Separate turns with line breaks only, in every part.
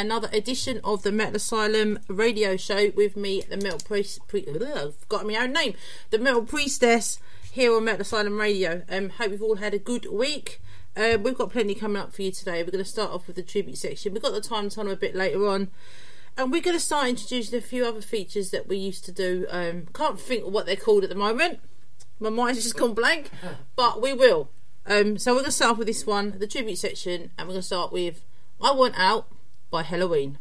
another edition of the Metal Asylum radio show with me, the Metal Priest. Pre- ugh, got my own name, the Metal Priestess, here on Metal Asylum Radio. Um, hope you've all had a good week. Uh, we've got plenty coming up for you today. We're going to start off with the tribute section. We've got the time tunnel a bit later on. And we're going to start introducing a few other features that we used to do. Um, can't think of what they're called at the moment. My mind's just gone blank, but we will. Um, so we're going to start off with this one, the tribute section, and we're going to start with I Want Out by Helloween.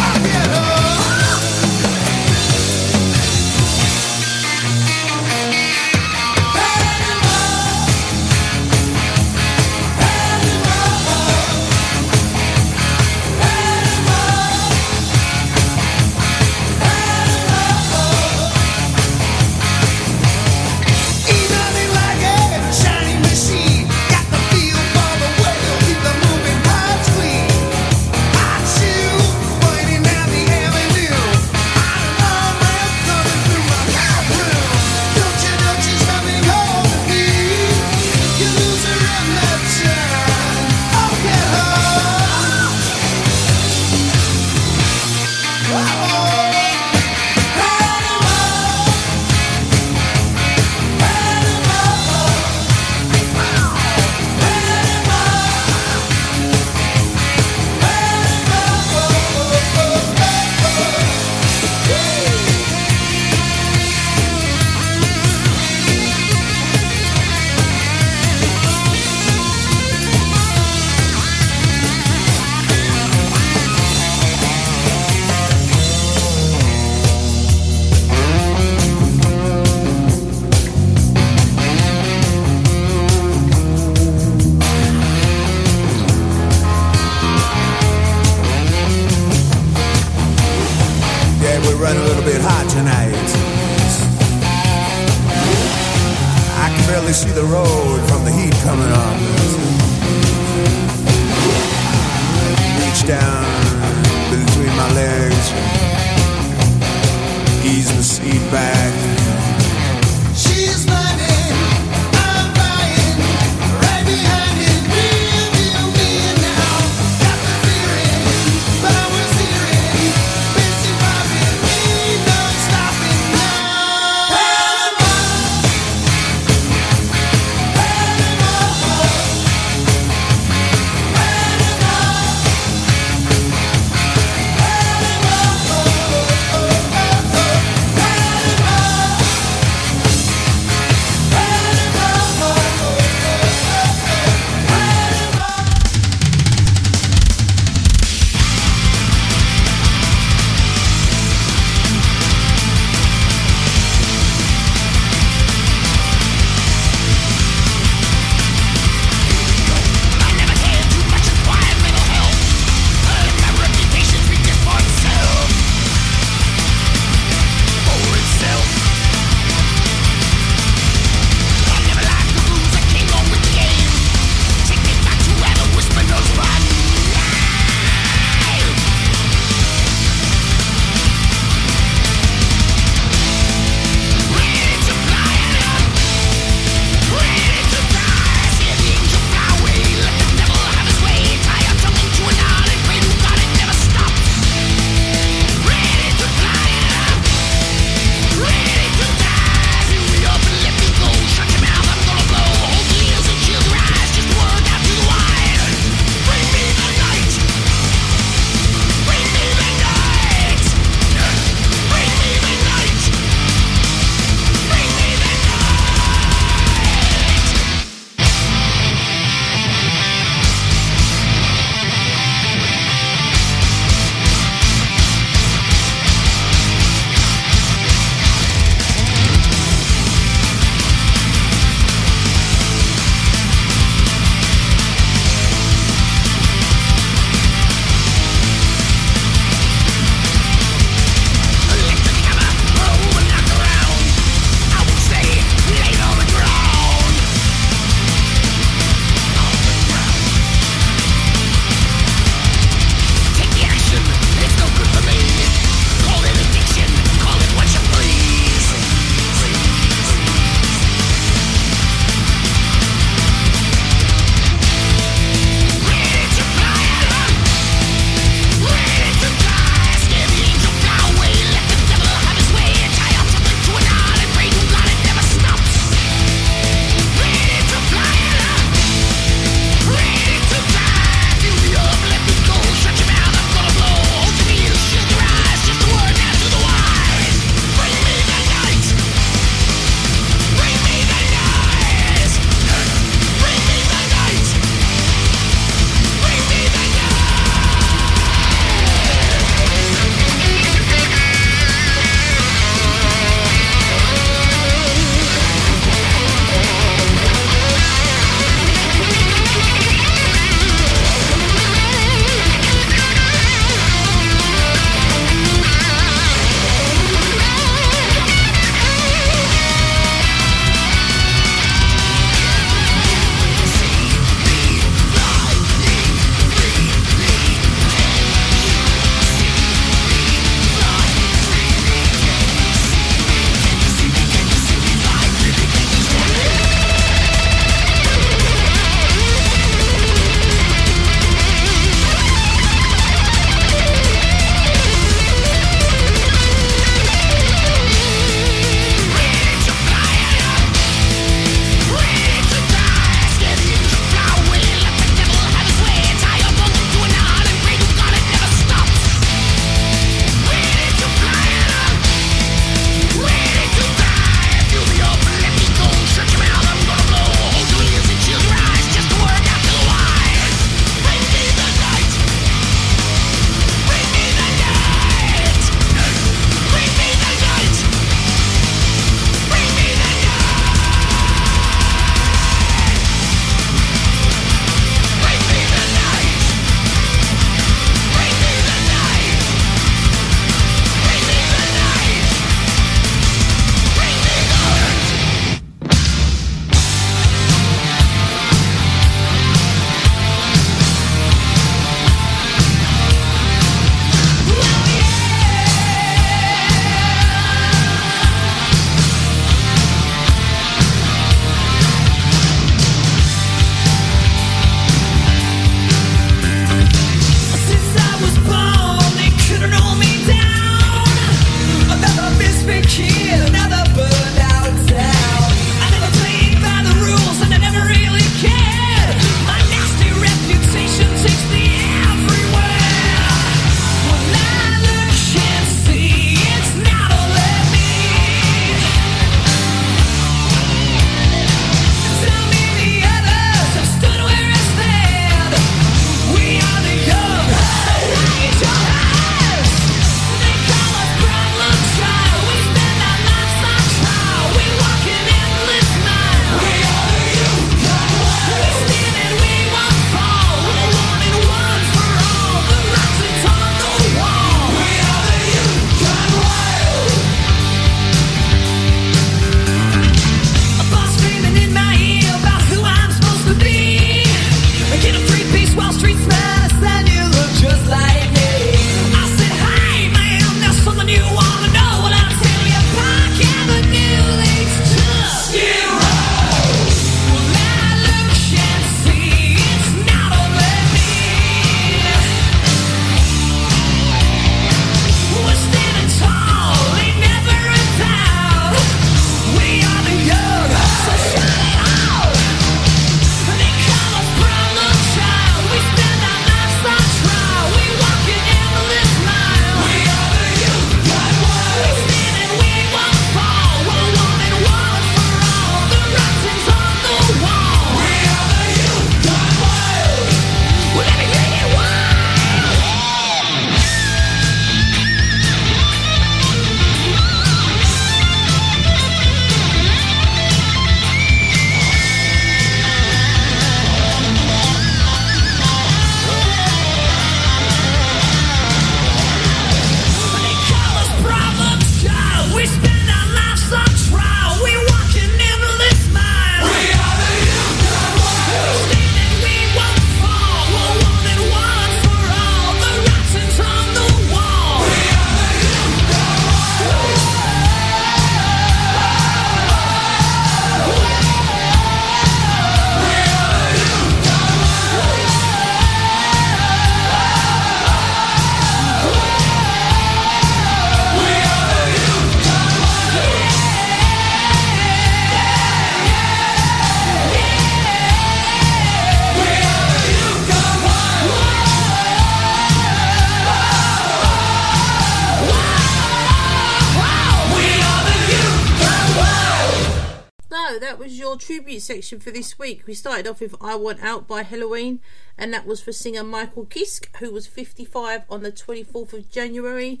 Tribute section for this week. We started off with I Want Out by Helloween, and that was for singer Michael Kiske, who was 55 on the 24th of January.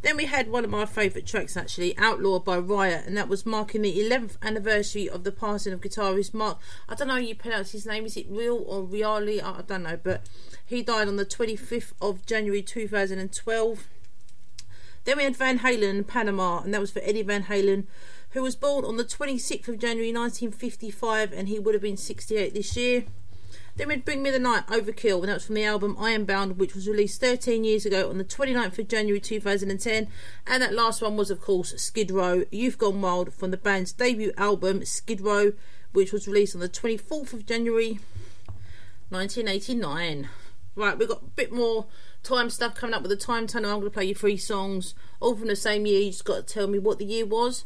Then we had one of my favourite tracks actually, Outlaw by Riot, and that was marking the 11th anniversary of the passing of guitarist Mark. I don't know how you pronounce his name, is it Real or Reali? I don't know, but he died on the 25th of January 2012. Then we had Van Halen Panama, and that was for Eddie Van Halen, who was born on the 26th of January 1955, and he would have been 68 this year. Then we'd Bring Me the Night, Overkill, and that was from the album Ironbound, which was released 13 years ago on the 29th of January 2010. And that last one was, of course, Skid Row, Youth Gone Wild, from the band's debut album, Skid Row, which was released on the 24th of January 1989. Right, we've got a bit more time stuff coming up with the time tunnel. I'm going to play you three songs, all from the same year. You just got to tell me what the year was.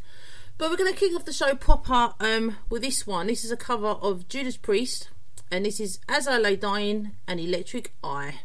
But we're going to kick off the show proper um, with this one. This is a cover of Judas Priest, and this is As I Lay Dying and Electric Eye.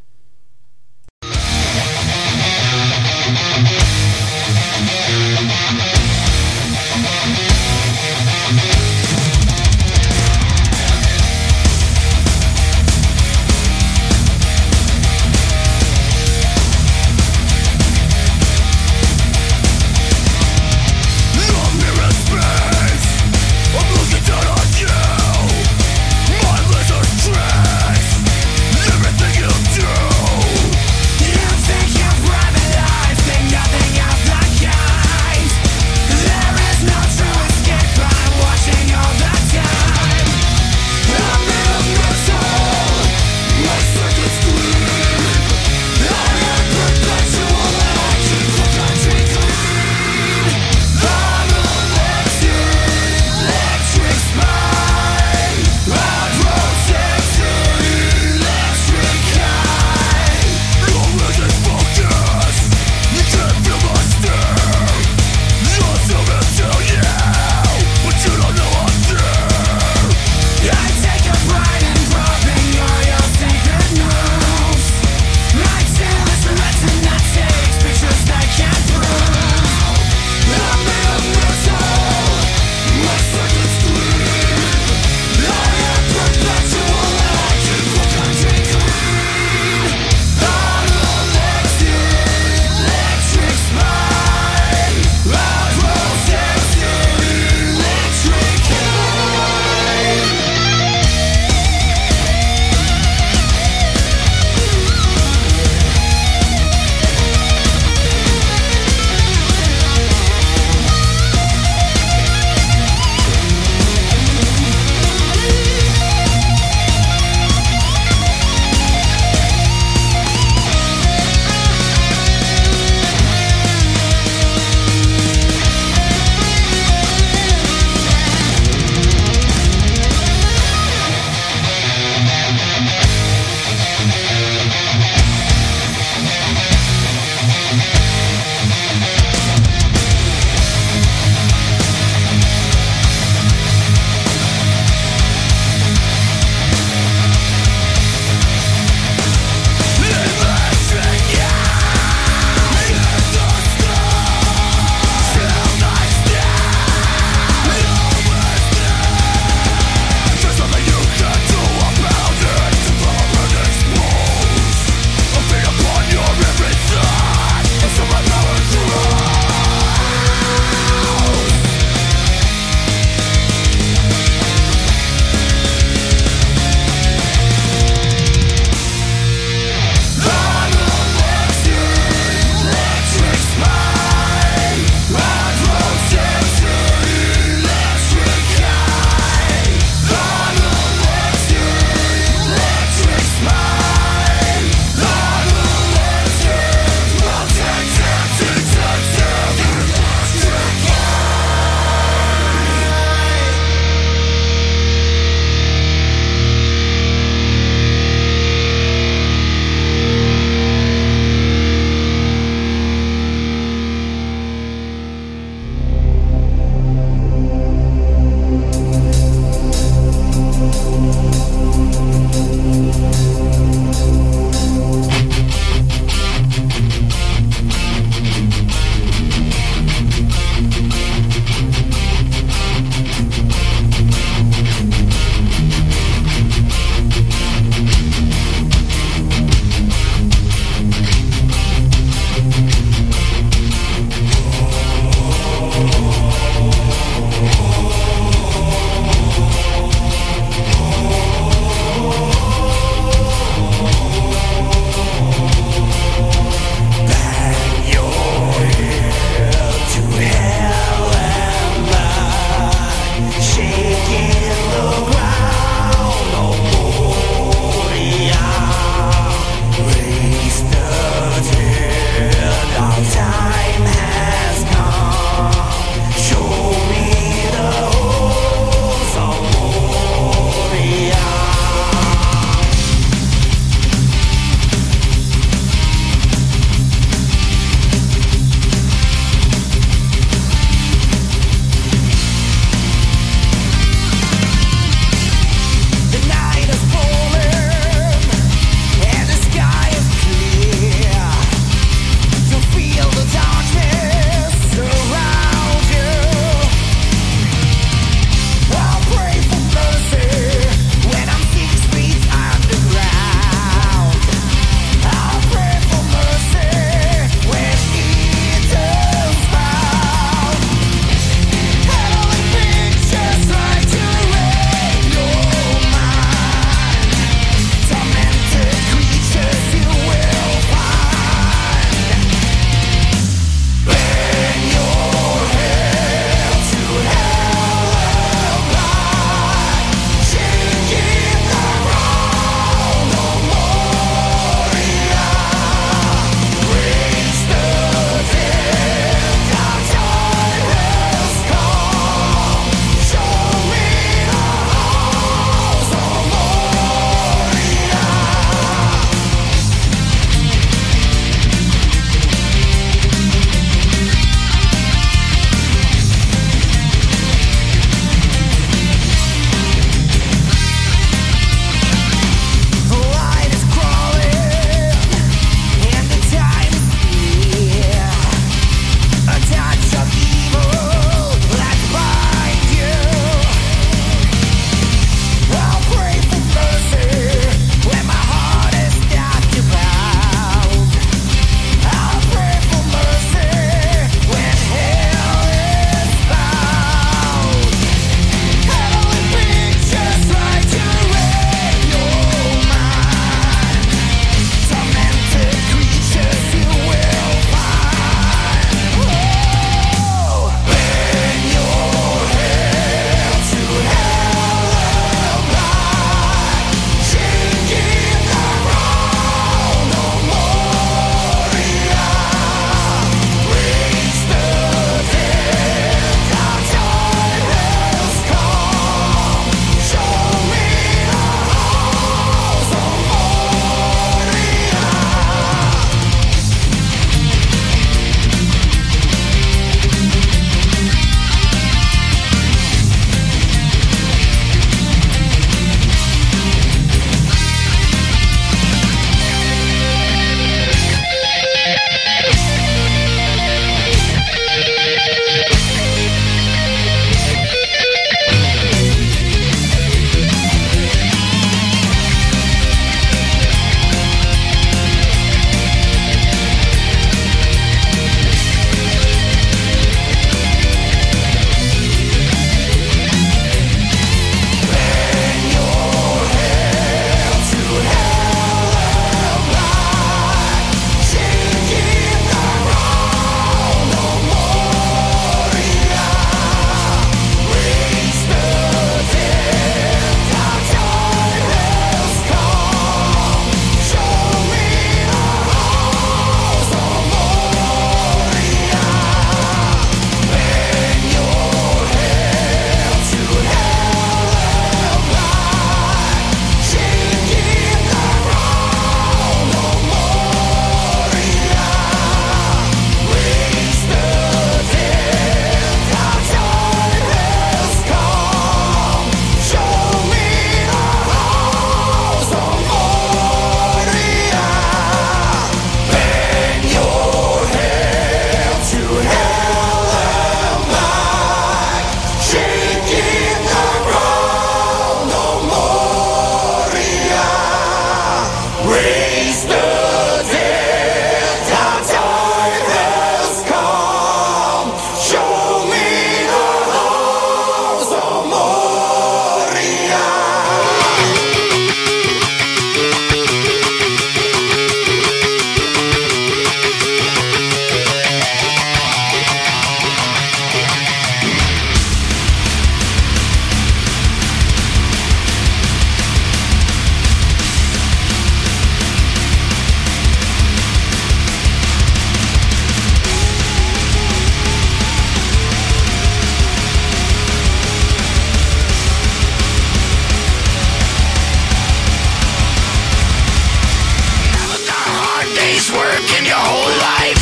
Your whole life.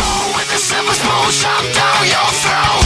Oh, with a silver spoon shoved down your throat.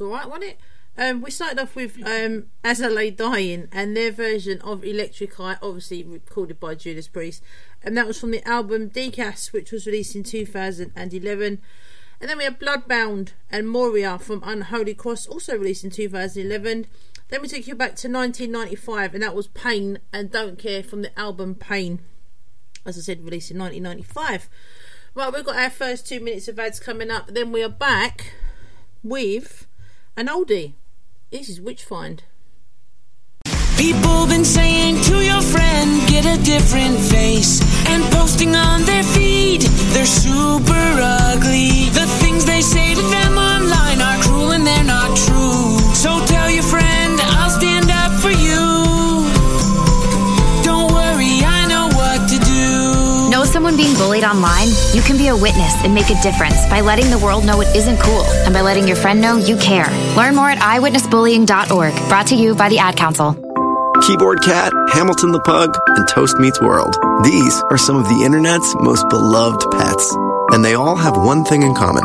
Alright, wasn't it? Um, we started off with um, As I Lay Dying and their version of Electric Eye, obviously recorded by Judas Priest. And that was from the album Decas, which was released in 2011. And then we have Bloodbound and Moria from Unholy Cross, also released in 2011. Then we took you back to 1995, and that was Pain and Don't Care from the album Pain, as I said, released in 1995. Right, we've got our first two minutes of ads coming up. Then we are back with an oldie. This is Witchfynde.
People been saying to your friend, get a different face. And posting on their feed, they're super ugly. The things they say to them online are cruel and they're not true. So
someone being bullied online? You can be a witness and make a difference by letting the world know it isn't cool and by letting your friend know you care. Learn more at iwitnessbullying.org. Brought to you by the Ad Council.
Keyboard Cat, Hamilton the Pug, and Toast Meets World. These are some of the internet's most beloved pets. And they all have one thing in common.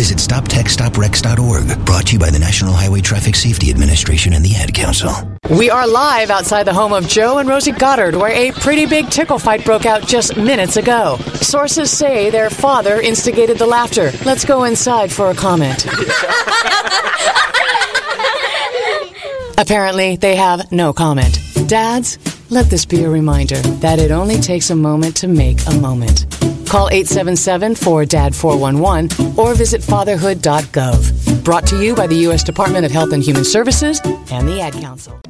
Visit StopTextsStopWrecks.org. Brought to you by the National Highway Traffic Safety Administration and the Ad Council.
We are live outside the home of Joe and Rosie Goddard, where a pretty big tickle fight broke out just minutes ago. Sources say their father instigated the laughter. Let's go inside for a comment. Apparently, they have no comment. Dads, let this be a reminder that it only takes a moment to make a moment. Call 877 4DAD 411 or visit fatherhood.gov. Brought to you by the U.S. Department of Health and Human Services and the Ad Council.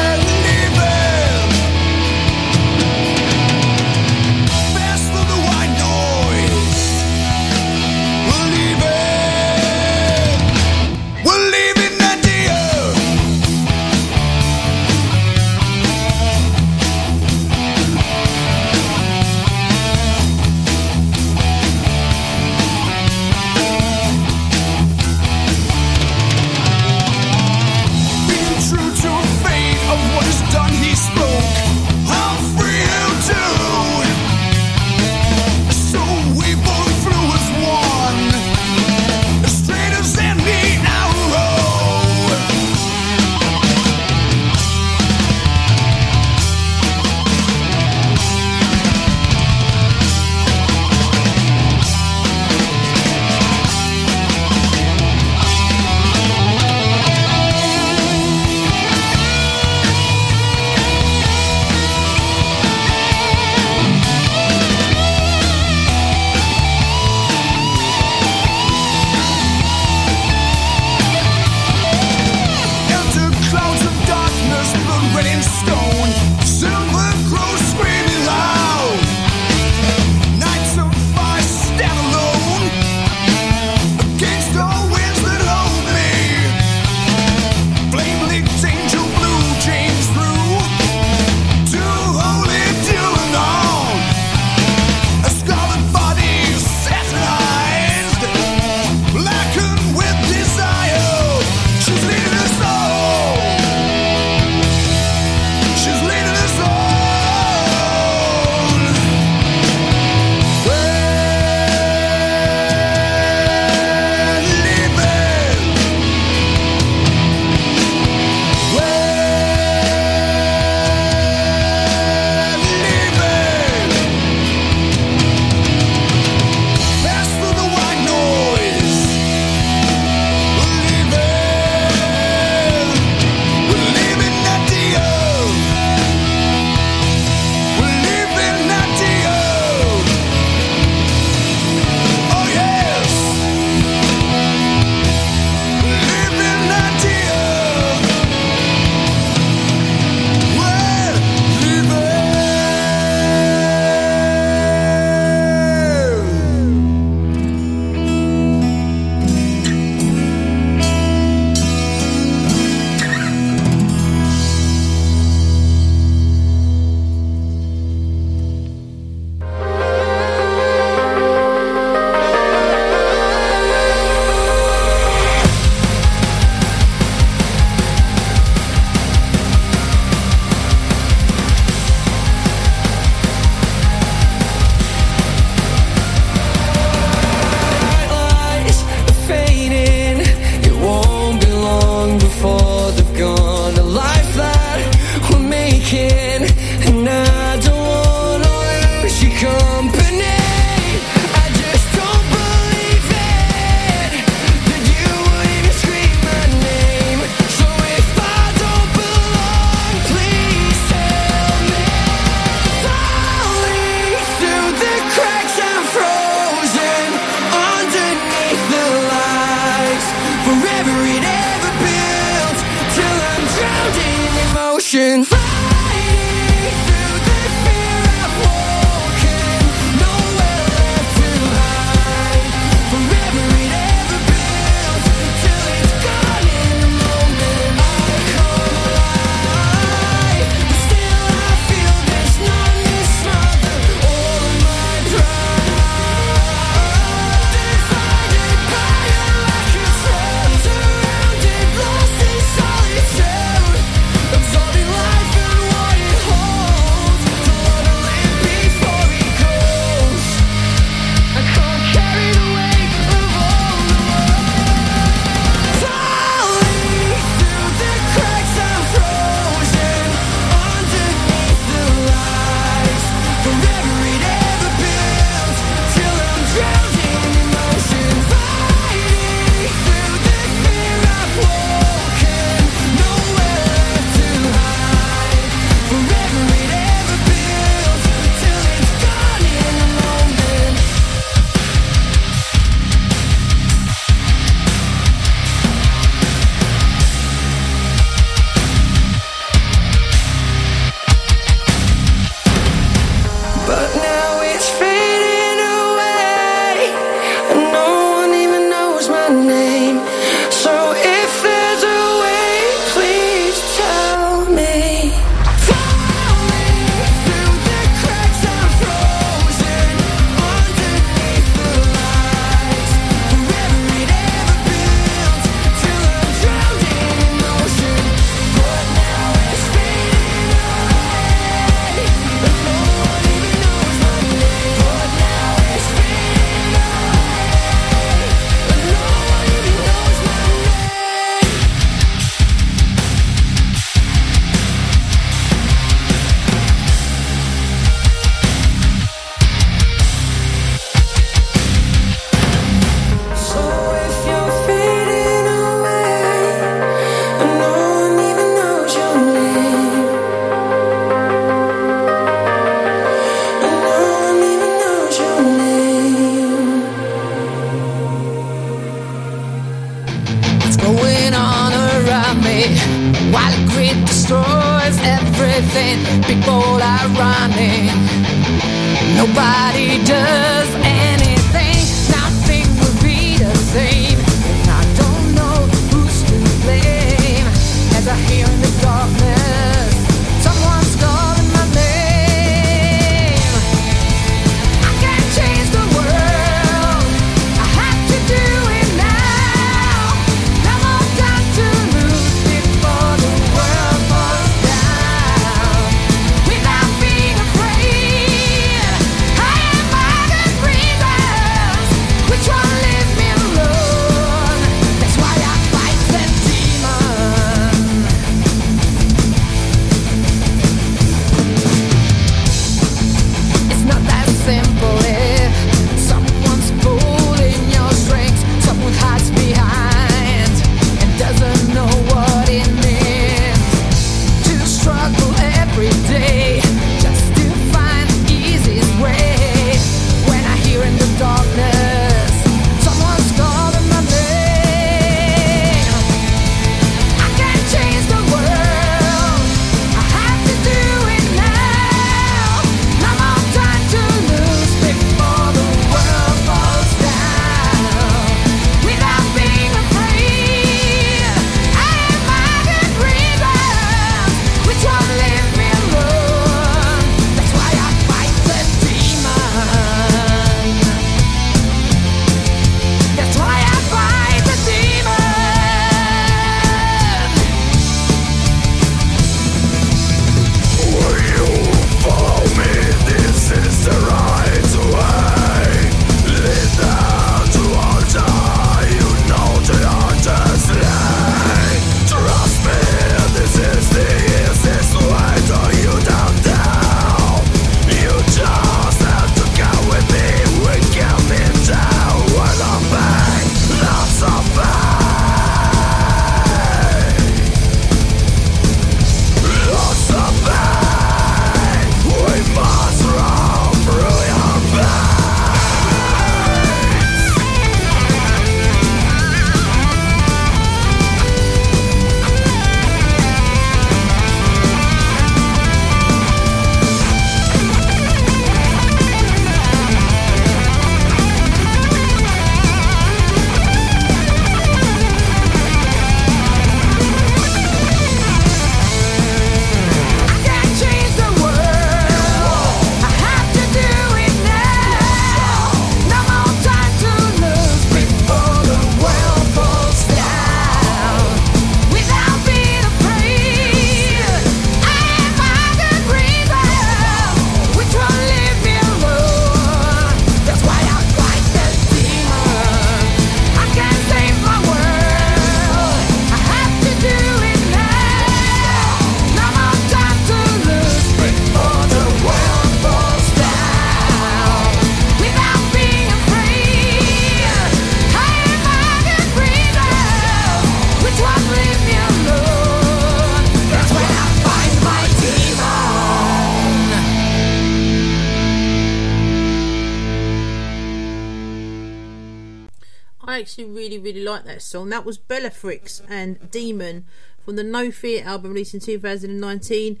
that
song. That was Bellafrix and Demon from the No Fear album released in 2019.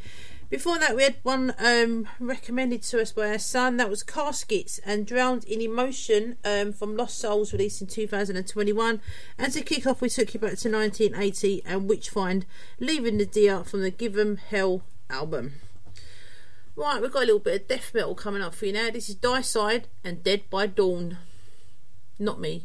Before that, we had one um, recommended to us by our son. That was Caskets and Drowned in Emotion um, from Lost Souls, released in 2021. And to kick off, we took you back to 1980 and Witchfynde, leaving Nadir from the Give 'em Hell album. Right, we've got a little bit of death metal coming up for you now. This is Deicide and Dead by Dawn. Not me.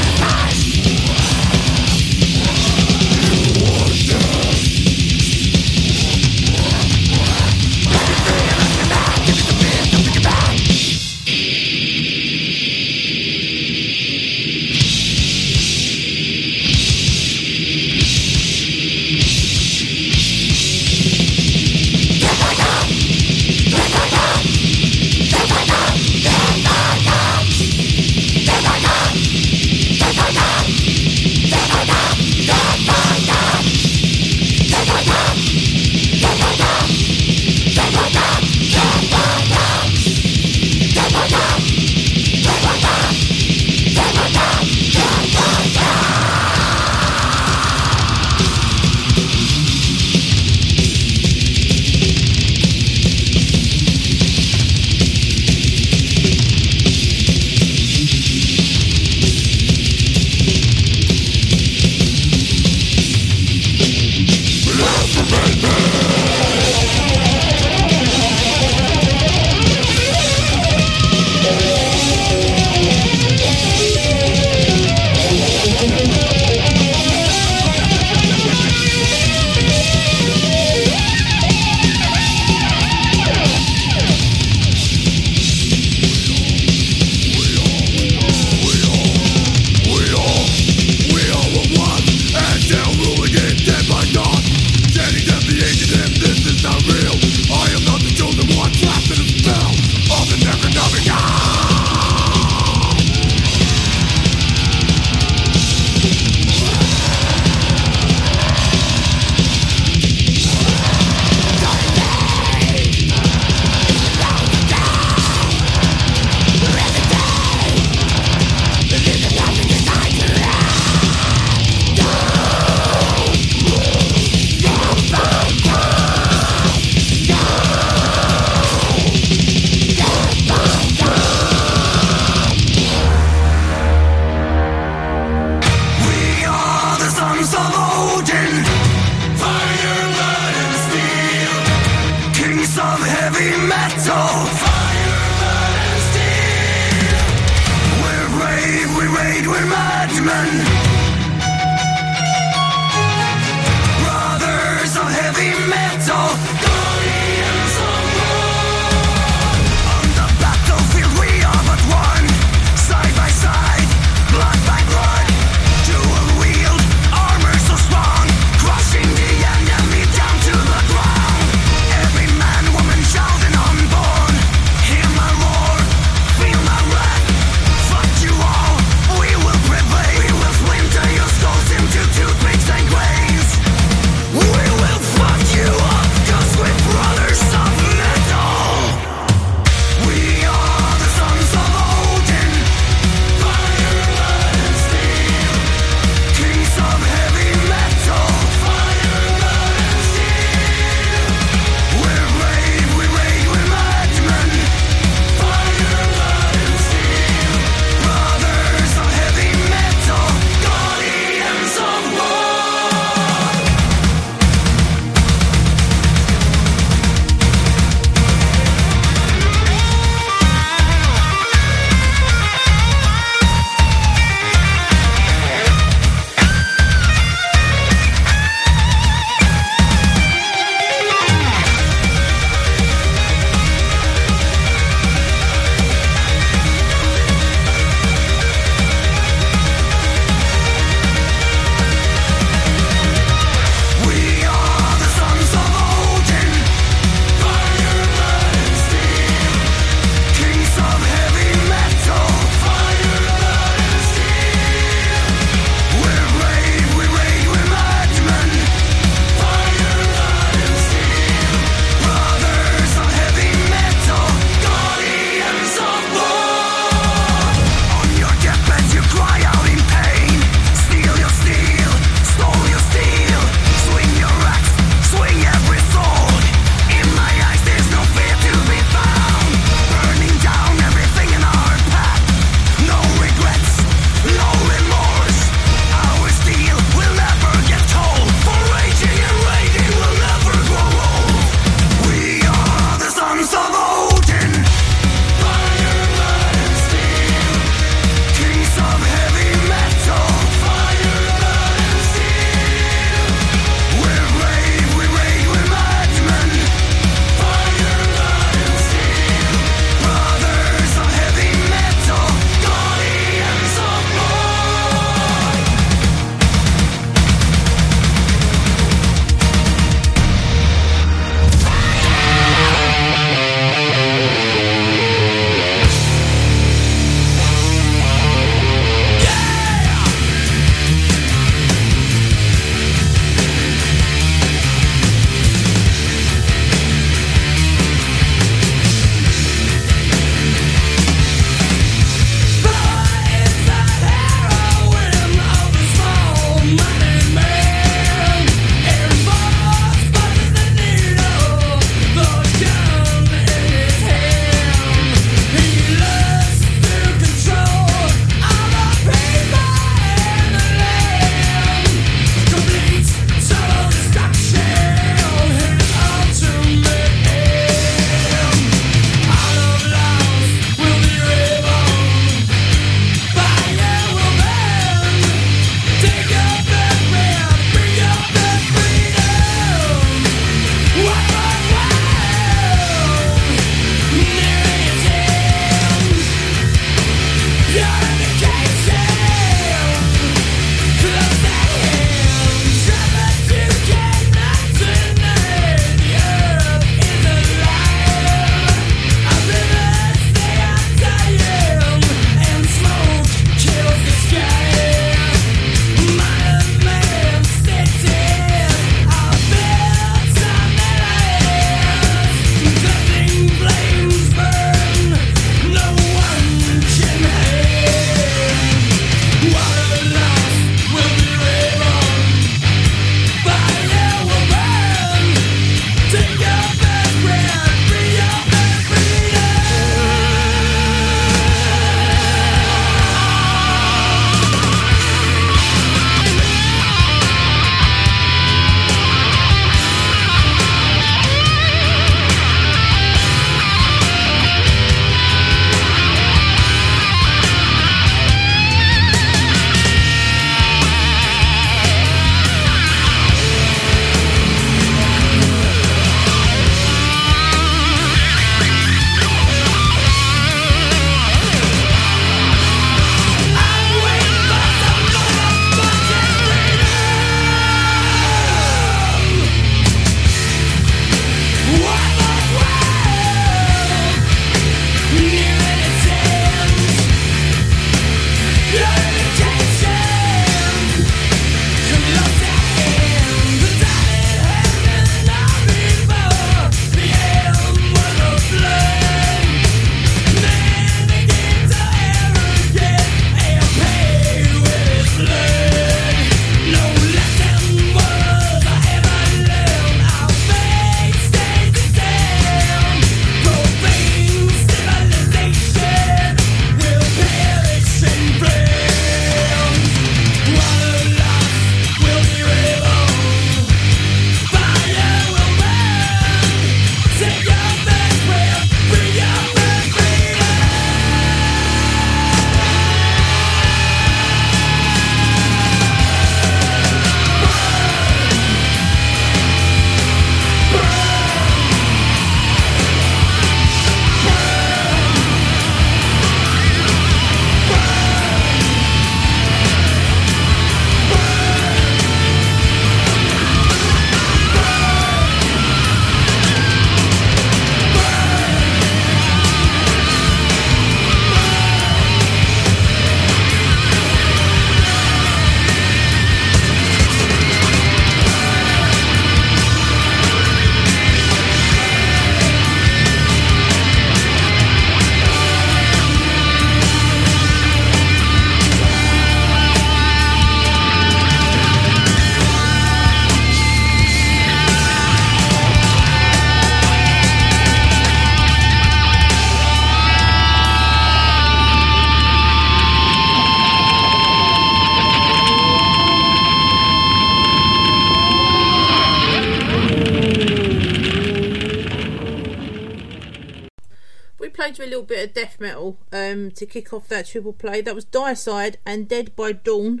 To
kick off that triple play. That was Deicide and Dead by Dawn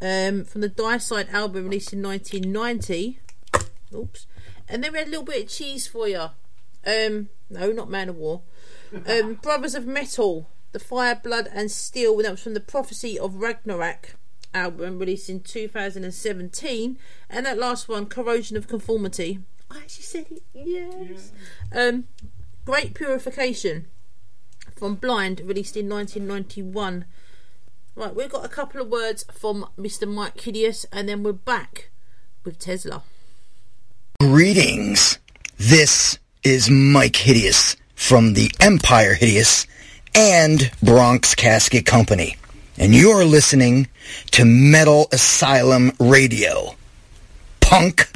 um, from the Deicide album released in 1990. Oops. And then we had a little bit of cheese for you. Um, no, not Manowar. Um, Brothers of Metal, The Fire, Blood and Steel. That was from the Prophecy of Ragnarok album released in 2017. And that last one, Corrosion of Conformity. I actually said it. Yes. Um, Great Purification from Blind, released in 1991. Right, we've got a couple of words from Mr. Mike Hideous, and then we're back with Tesla.
Greetings. This is Mike Hideous from the Empire Hideous and Bronx Casket Company. And you're listening to Metal Asylum Radio. Punk.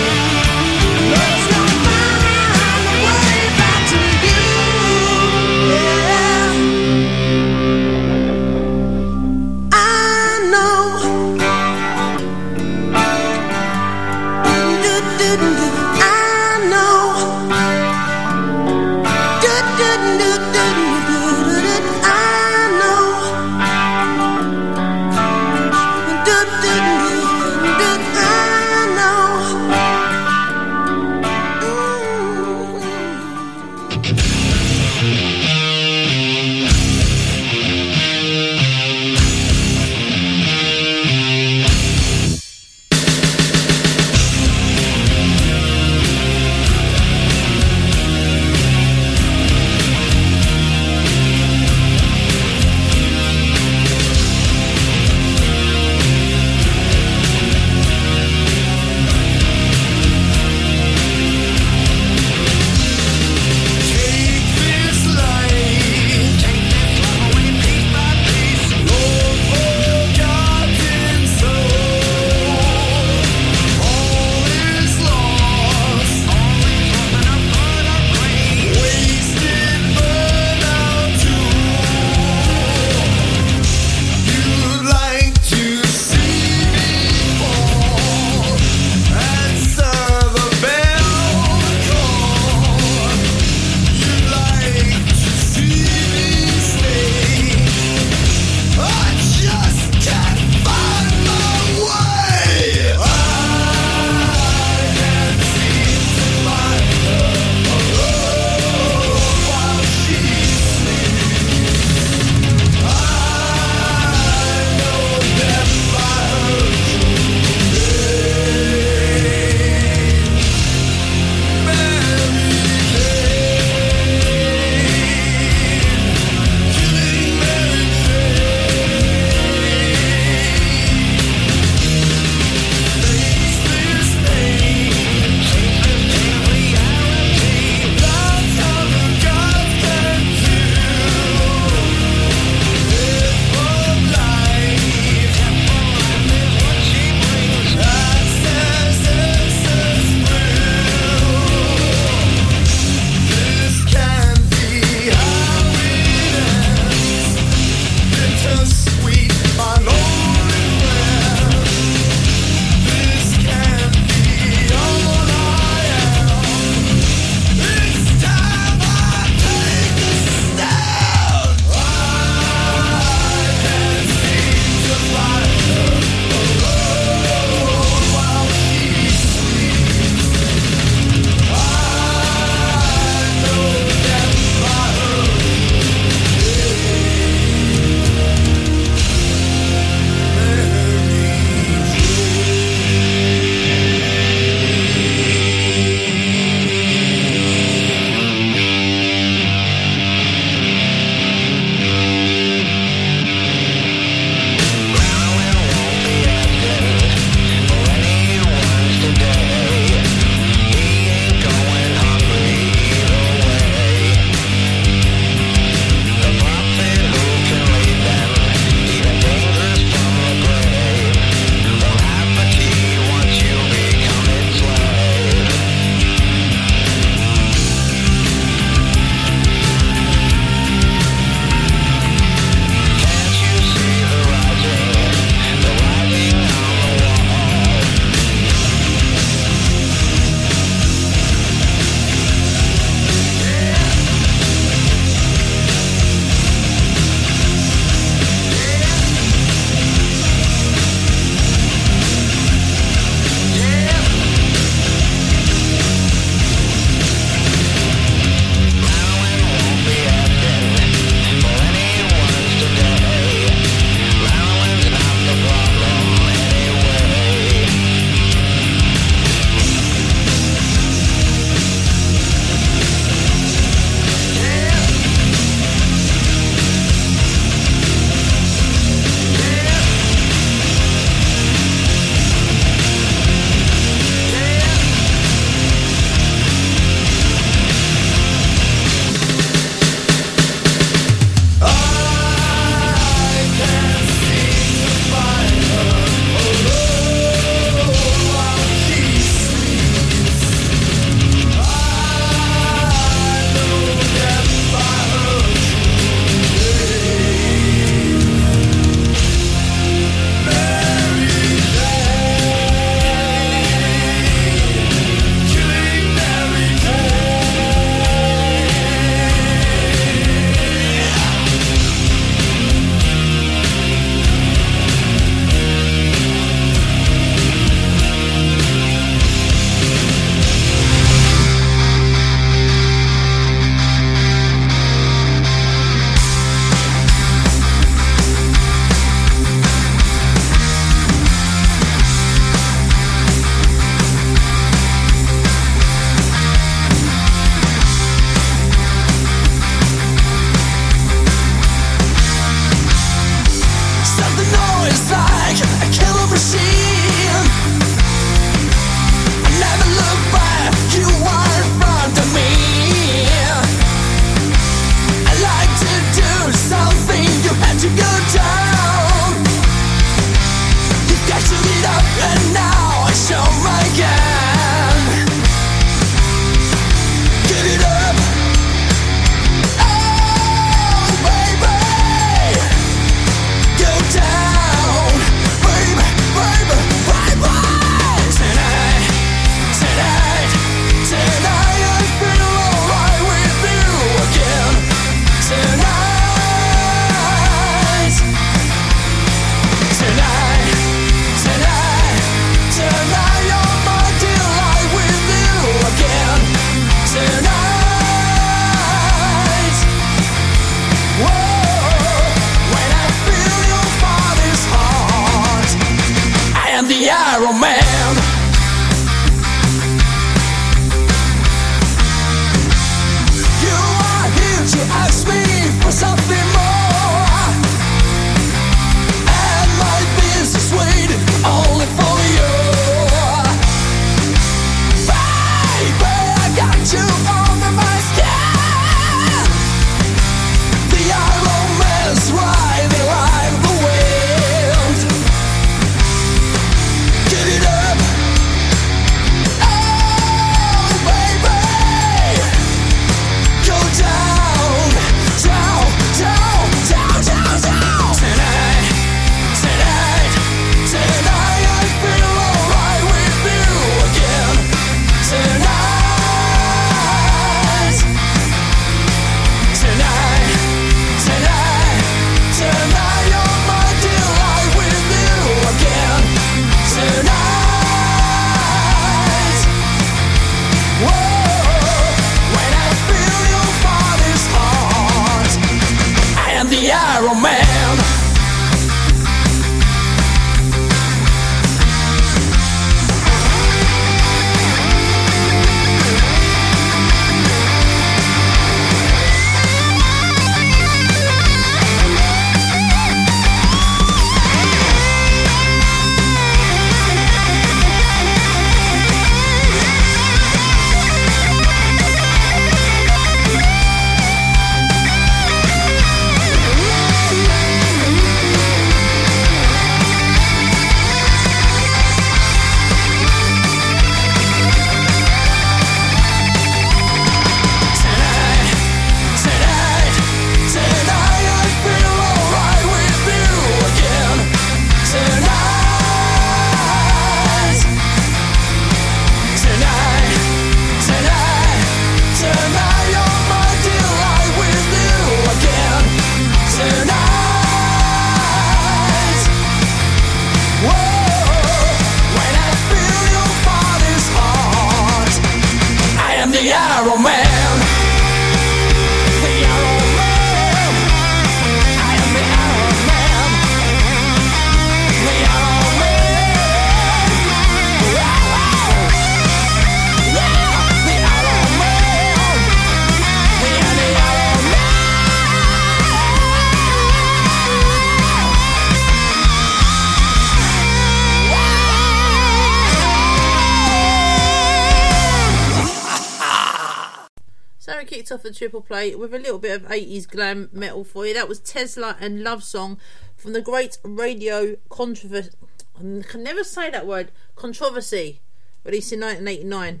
Triple play with a little bit of 80s glam metal for you. That was Tesla and Love Song from the great radio controversy. I can never say that word. Controversy, released in 1989.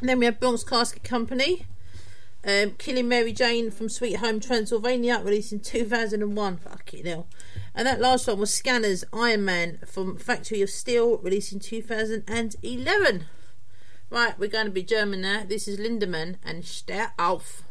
And then we have Bronx Casket Company, um, Killing Mary Jane from Sweet Home Transylvania, released in 2001. Fucking hell. And that last one was Skanners Iron Man from Factory of Steel, released in 2011. Right, we're going to be German now. This is Lindemann and Steh auf.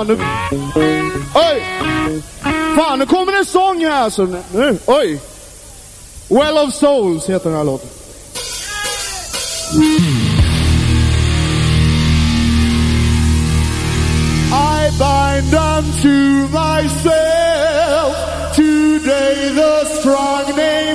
fan nu... Oj! Fan, nu kommer en sång här alltså. Nu, oj! Well of Souls heter den här låten. I bind unto myself today the strong name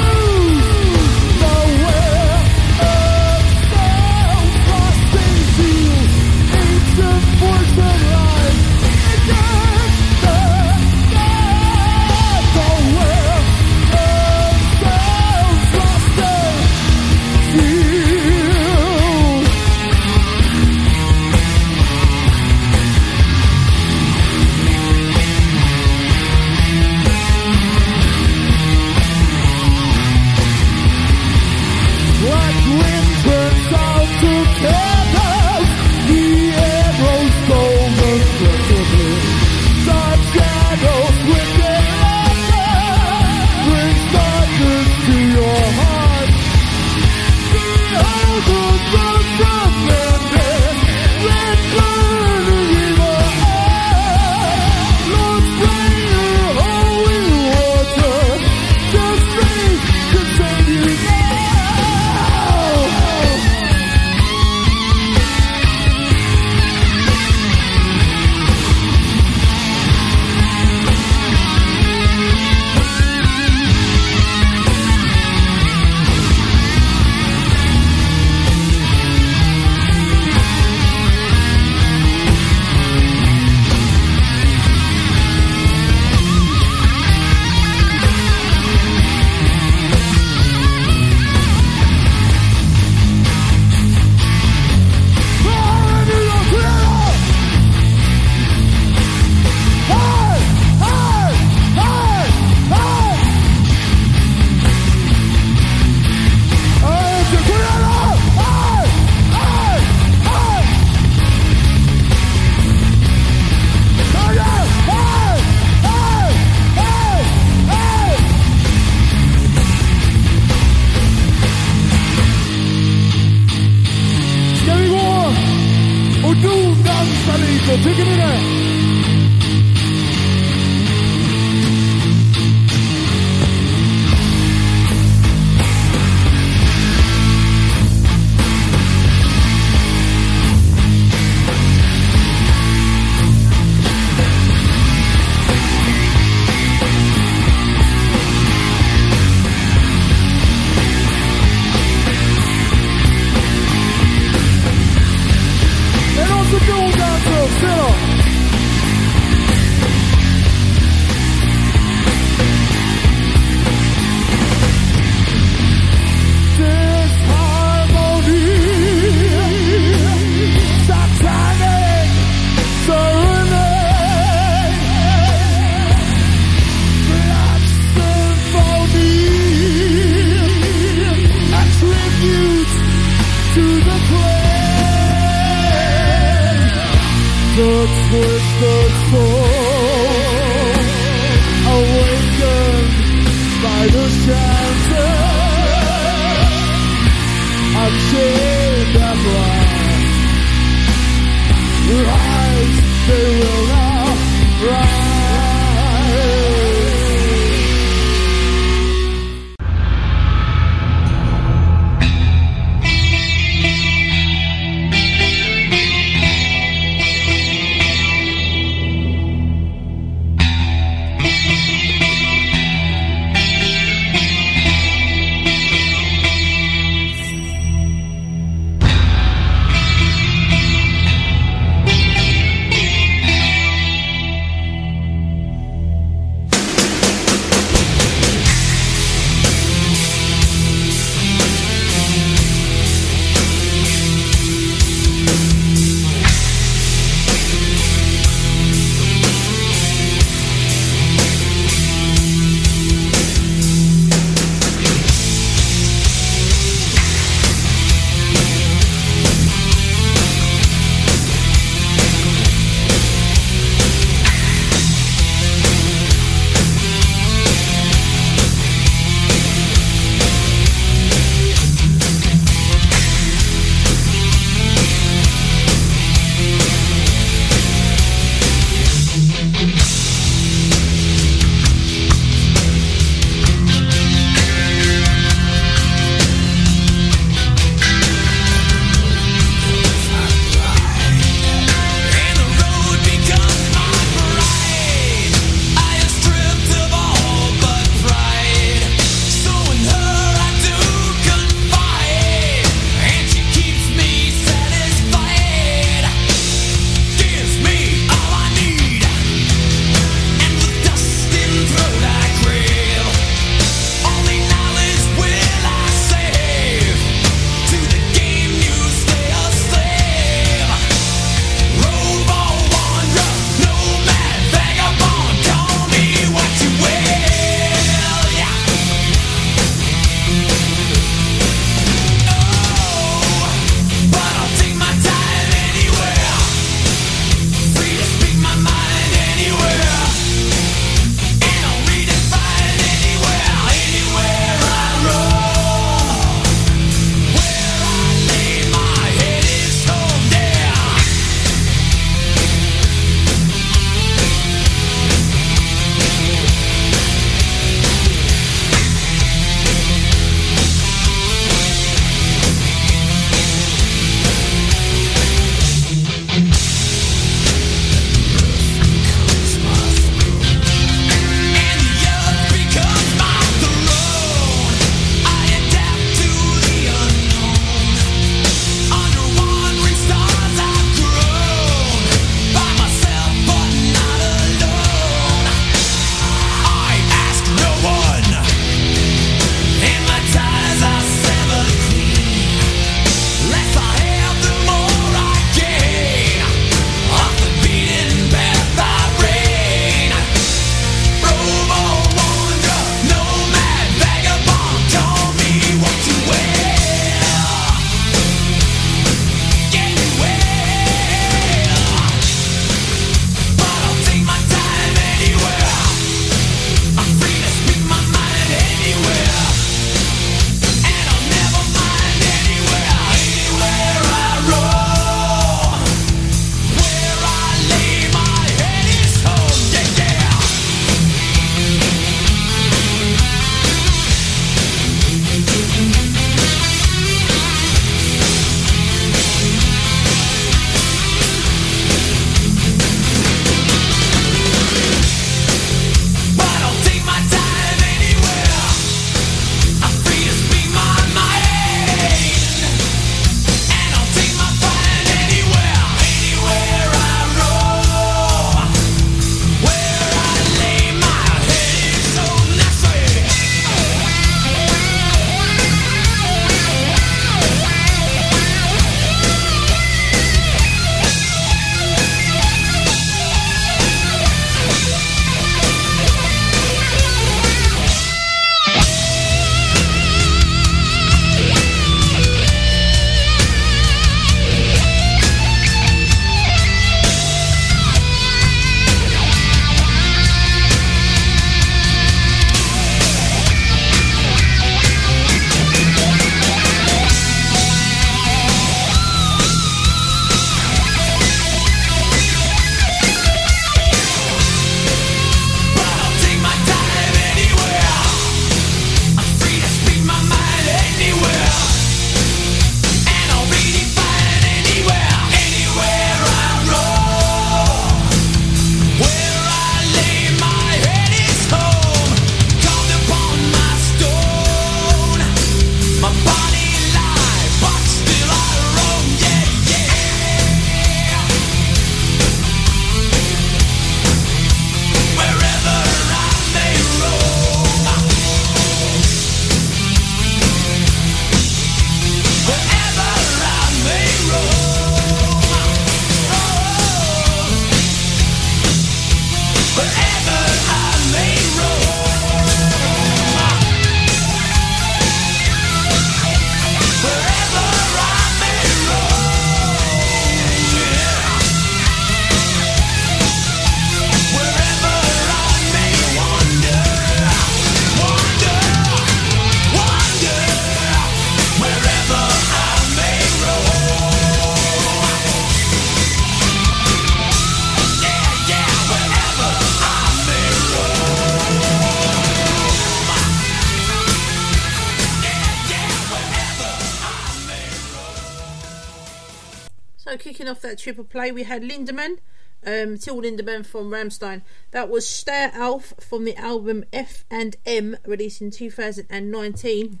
triple play, we had Lindemann, um, Till Lindemann from Rammstein. That was Steh auf from the album F and M, released in 2019.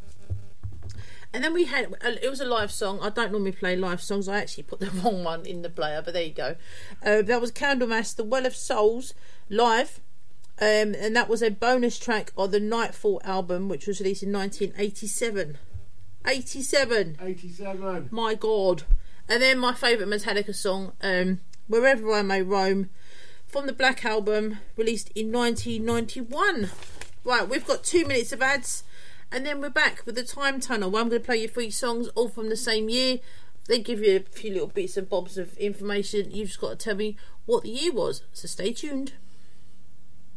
And then we had it was a live song. I don't normally play live songs. I actually put the wrong one in the player, but there you go. Uh, that was Candlemass, The Well of Souls, live. Um, and that was a bonus track of the Nightfall album, which was released in 1987. 87.
87.
My God. And then my favourite Metallica song, um, Wherever I May Roam, from the Black Album, released in 1991. Right, we've got two minutes of ads, and then we're back with the Time Tunnel, where I'm going to play you three songs, all from the same year. They give you a few little bits and bobs of information. You've just got to tell me what the year was. So stay tuned.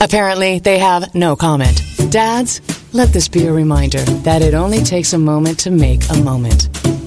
Apparently, they have no comment. Dads, let this be a reminder that it only takes a moment to make a moment.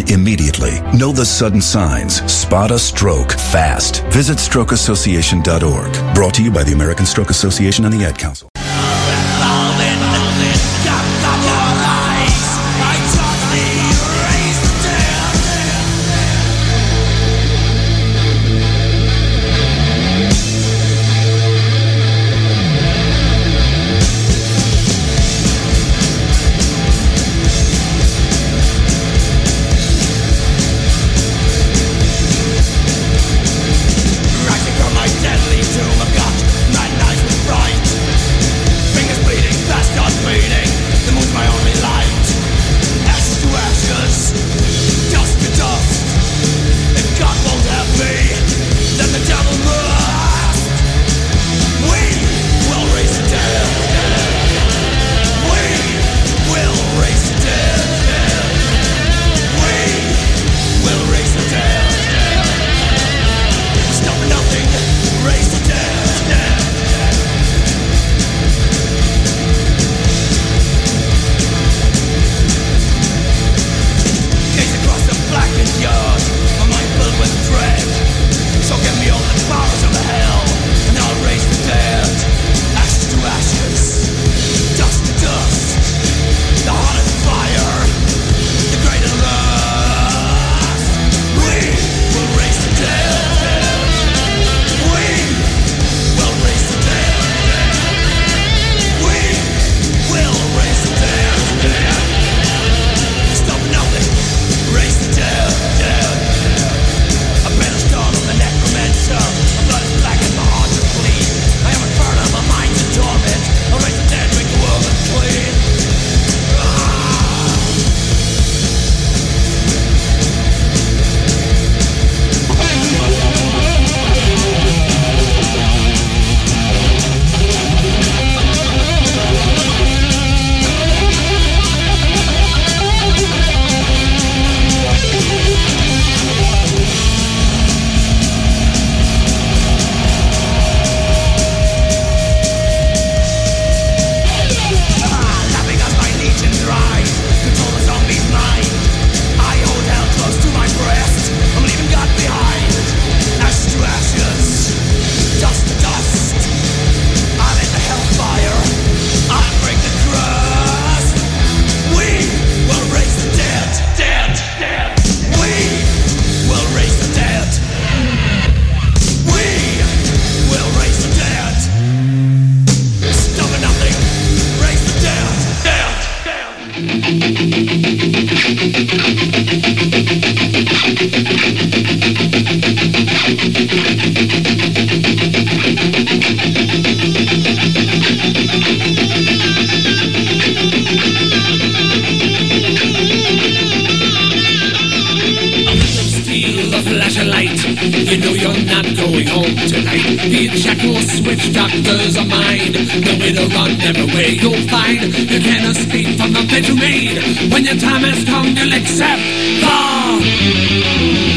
immediately. Know the sudden signs. Spot a stroke fast. Visit strokeassociation.org. Brought to you by the American Stroke Association and the Ad Council.
it'll run every way. You'll find you cannot escape from the bed you made. When your time has come, you'll accept the.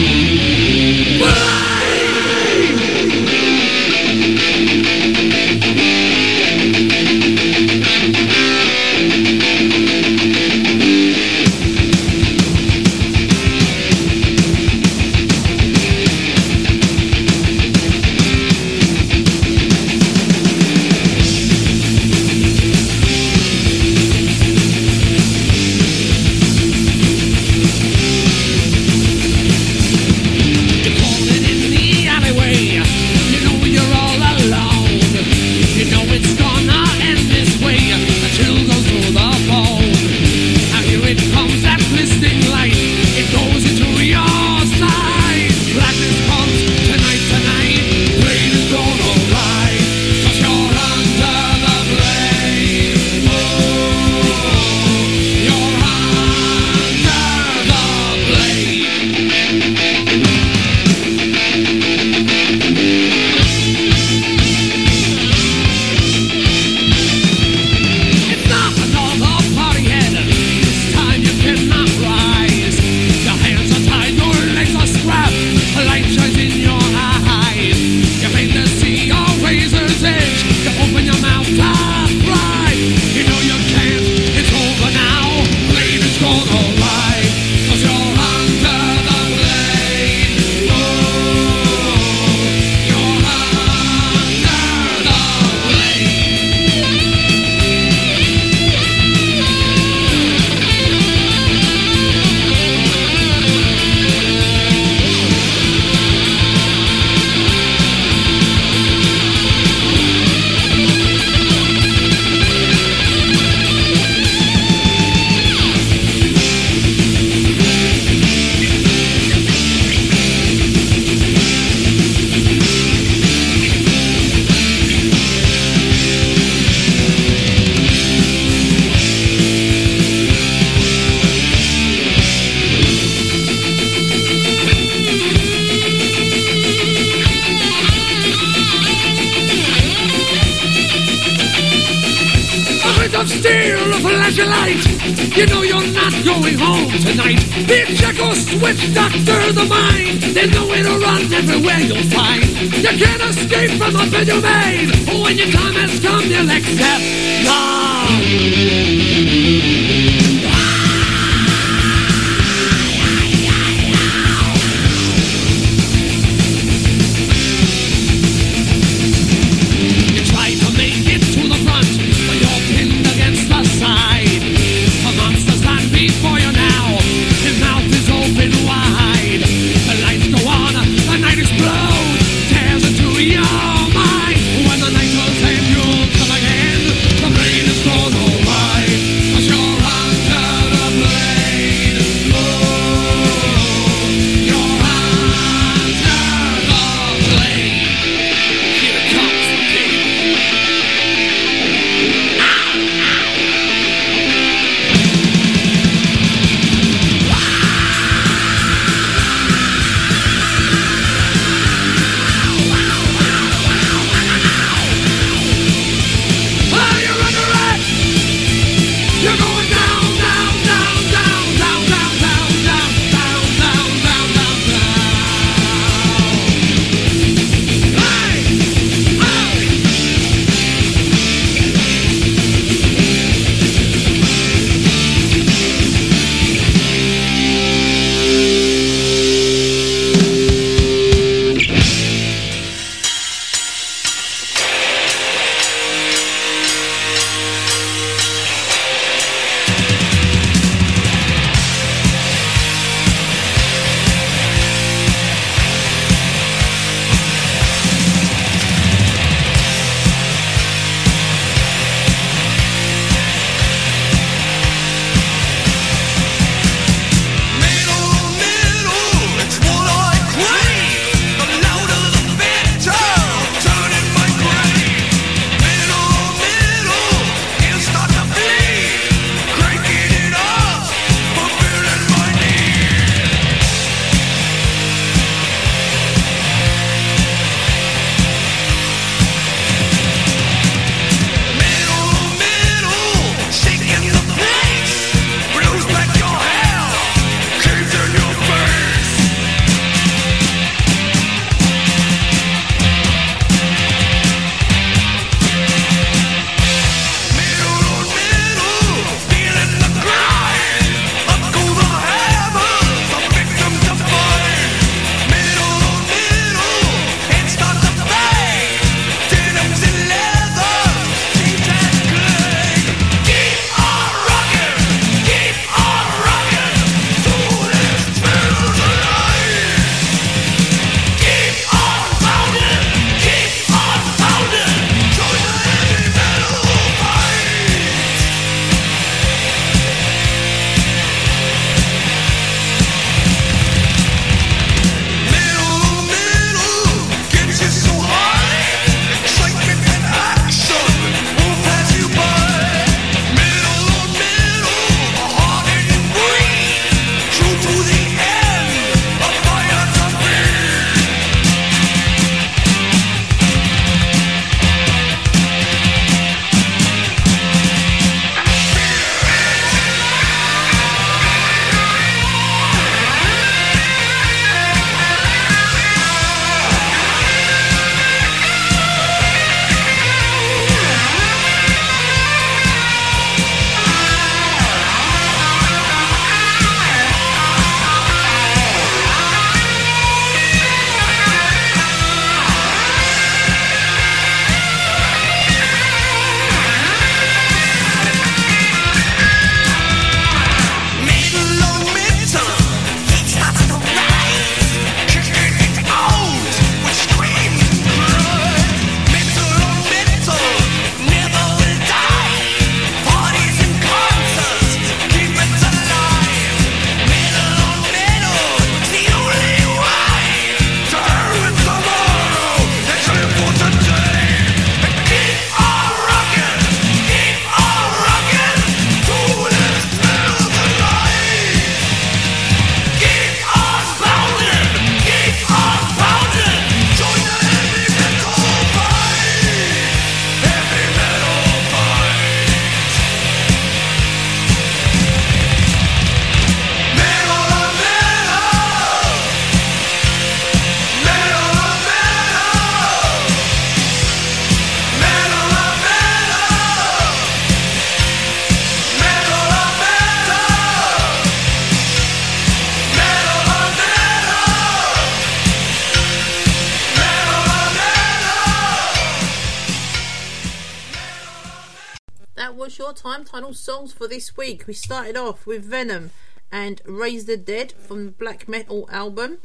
Week. We started off with Venom and Raise the Dead from the Black Metal album.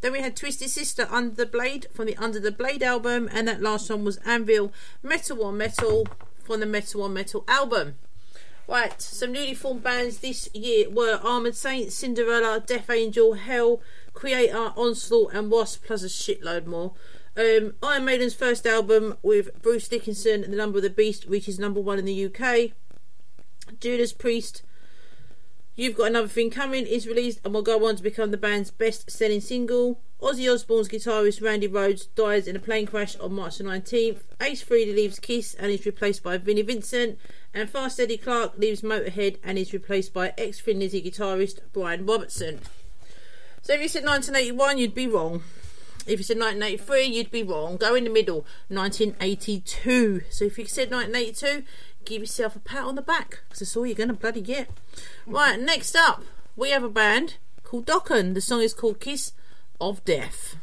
Then we had Twisted Sister Under the Blade from the Under the Blade album, and that last one was Anvil Metal on Metal from the Metal on Metal album. Right, some newly formed bands this year were Armored Saint, Cinderella, Death Angel, Hell, Kreator, Onslaught, and Wasp, plus a shitload more. Um, Iron Maiden's first album with Bruce Dickinson and The Number of the Beast reaches number one in the UK. Judas Priest, You've Got Another Thing Coming is released and will go on to become the band's best selling single. Ozzy Osbourne's guitarist Randy Rhoads dies in a plane crash on March the 19th. Ace Frehley leaves Kiss and is replaced by Vinnie Vincent. And Fast Eddie Clarke leaves Motorhead and is replaced by ex Thin Lizzy guitarist Brian Robertson. So if you said 1981, you'd be wrong. If you said 1983, you'd be wrong. Go in the middle, 1982. So if you said 1982, give yourself a pat on the back because that's all you're going to bloody get. Right, next up, we have a band called Dokken. The song is called Kiss of Death.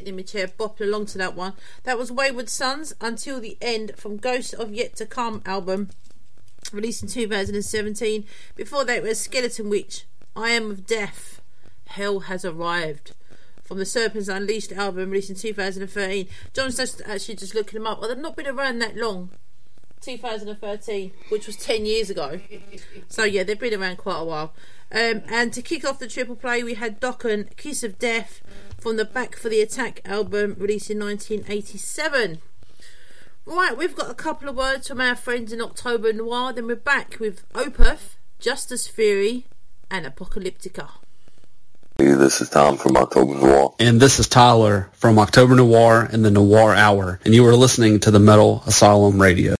Sitting in my chair bopping along to that one. That was Wayward Sons Until the End from Ghost of Yet to Come album, released in 2017. Before that, was Skeleton Witch, I Am of Death, Hell Has Arrived. From the Serpents Unleashed album, released in 2013. John's just actually just looking them up. Well, they've not been around that long. 2013, which was 10 years ago. So yeah, they've been around quite a while. Um, and to kick off the triple play, we had Dokken, Kiss of Death, from the Back for the Attack album, released in 1987. Right, we've got a couple of words from our friends in October Noir. Then we're back with Opeth, Justice Theory, and Apocalyptica.
Hey, this is Tom from October Noir.
And this is Tyler from October Noir and the Noir Hour, and you are listening to the Metal Asylum Radio.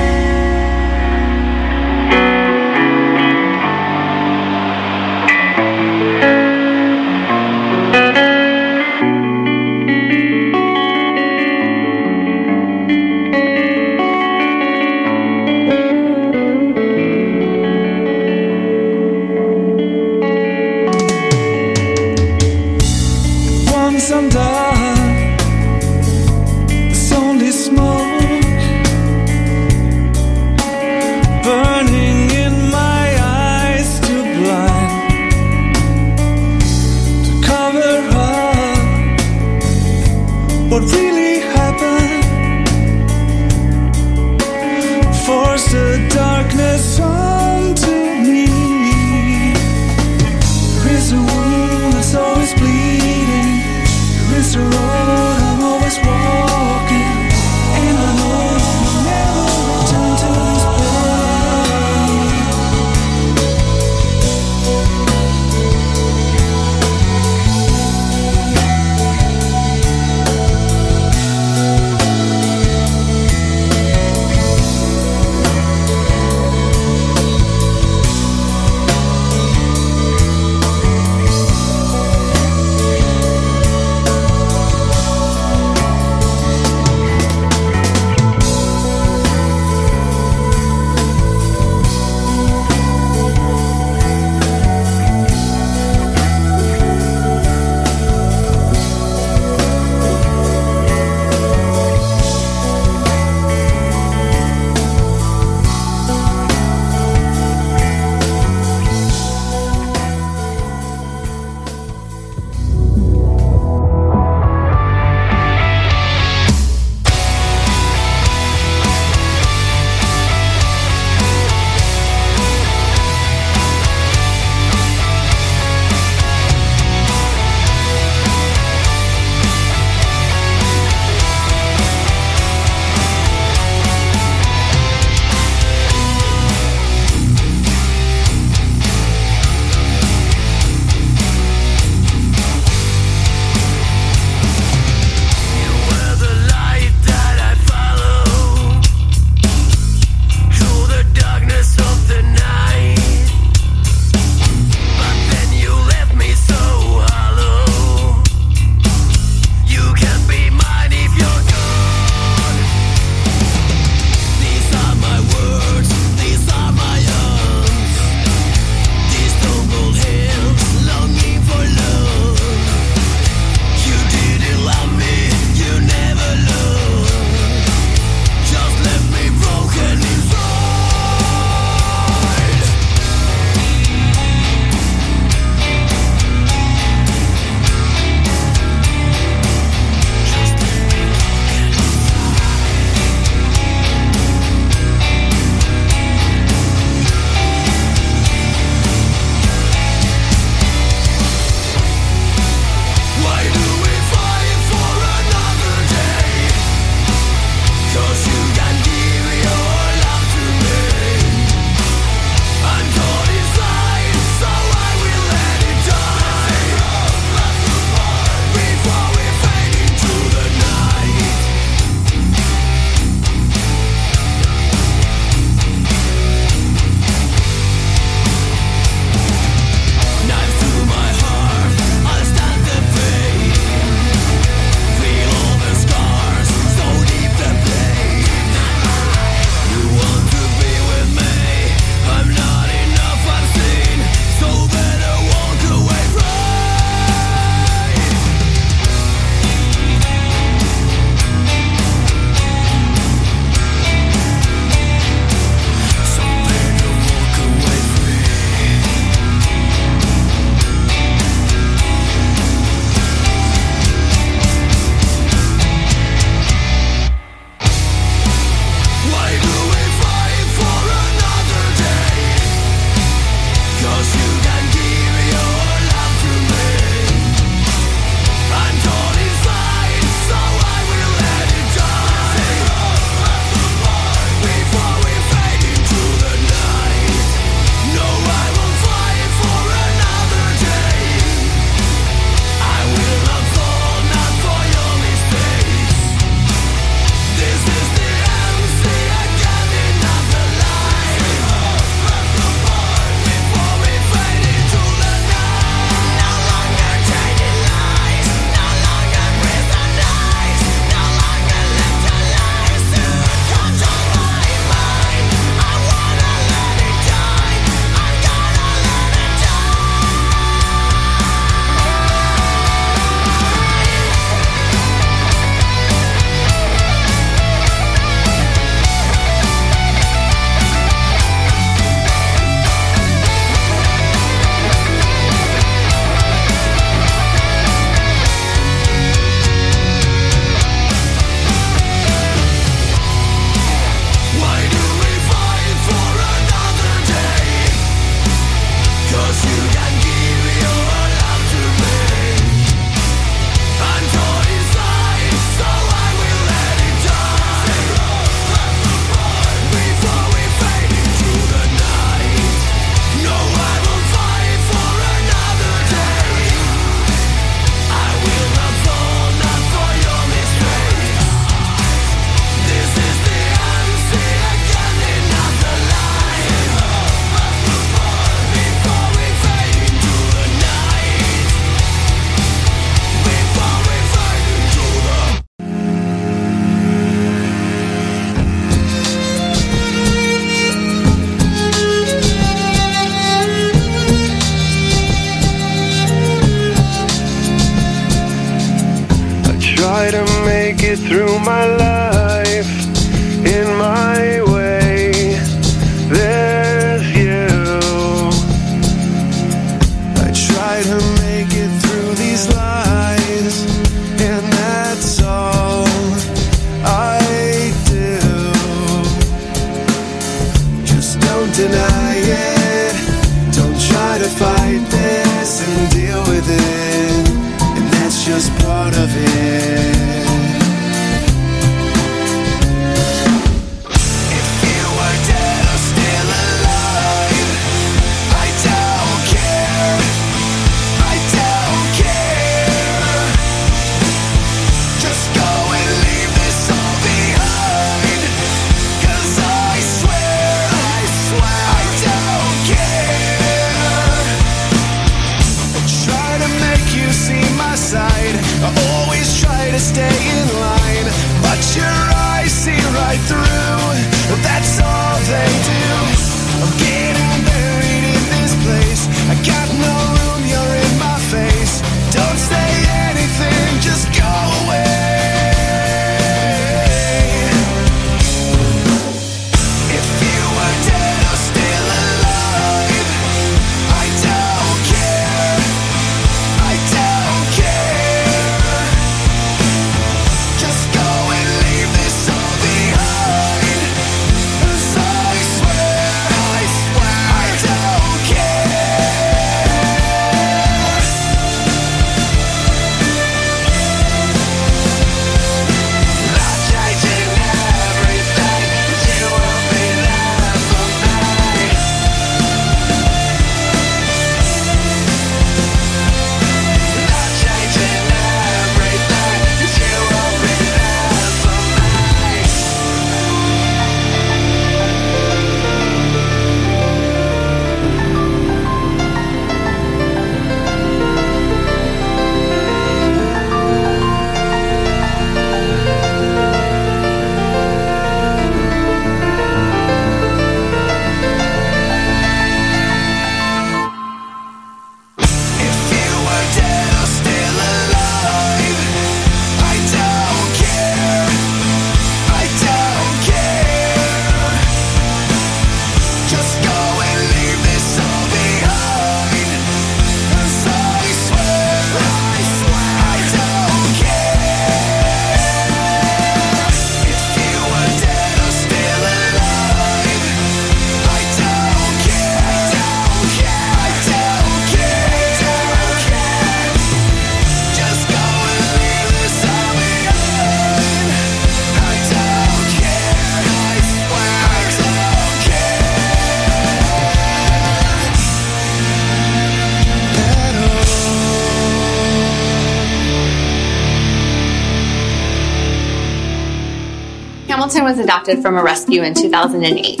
Adopted from a rescue in 2008.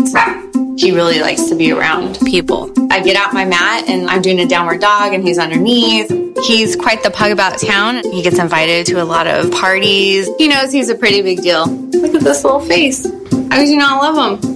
He really likes to be around people. I get out my mat and I'm doing a downward dog and he's underneath. He's quite the pug about town. He gets invited to a lot of parties. He knows he's a pretty big deal. Look at this little face. I you not love him?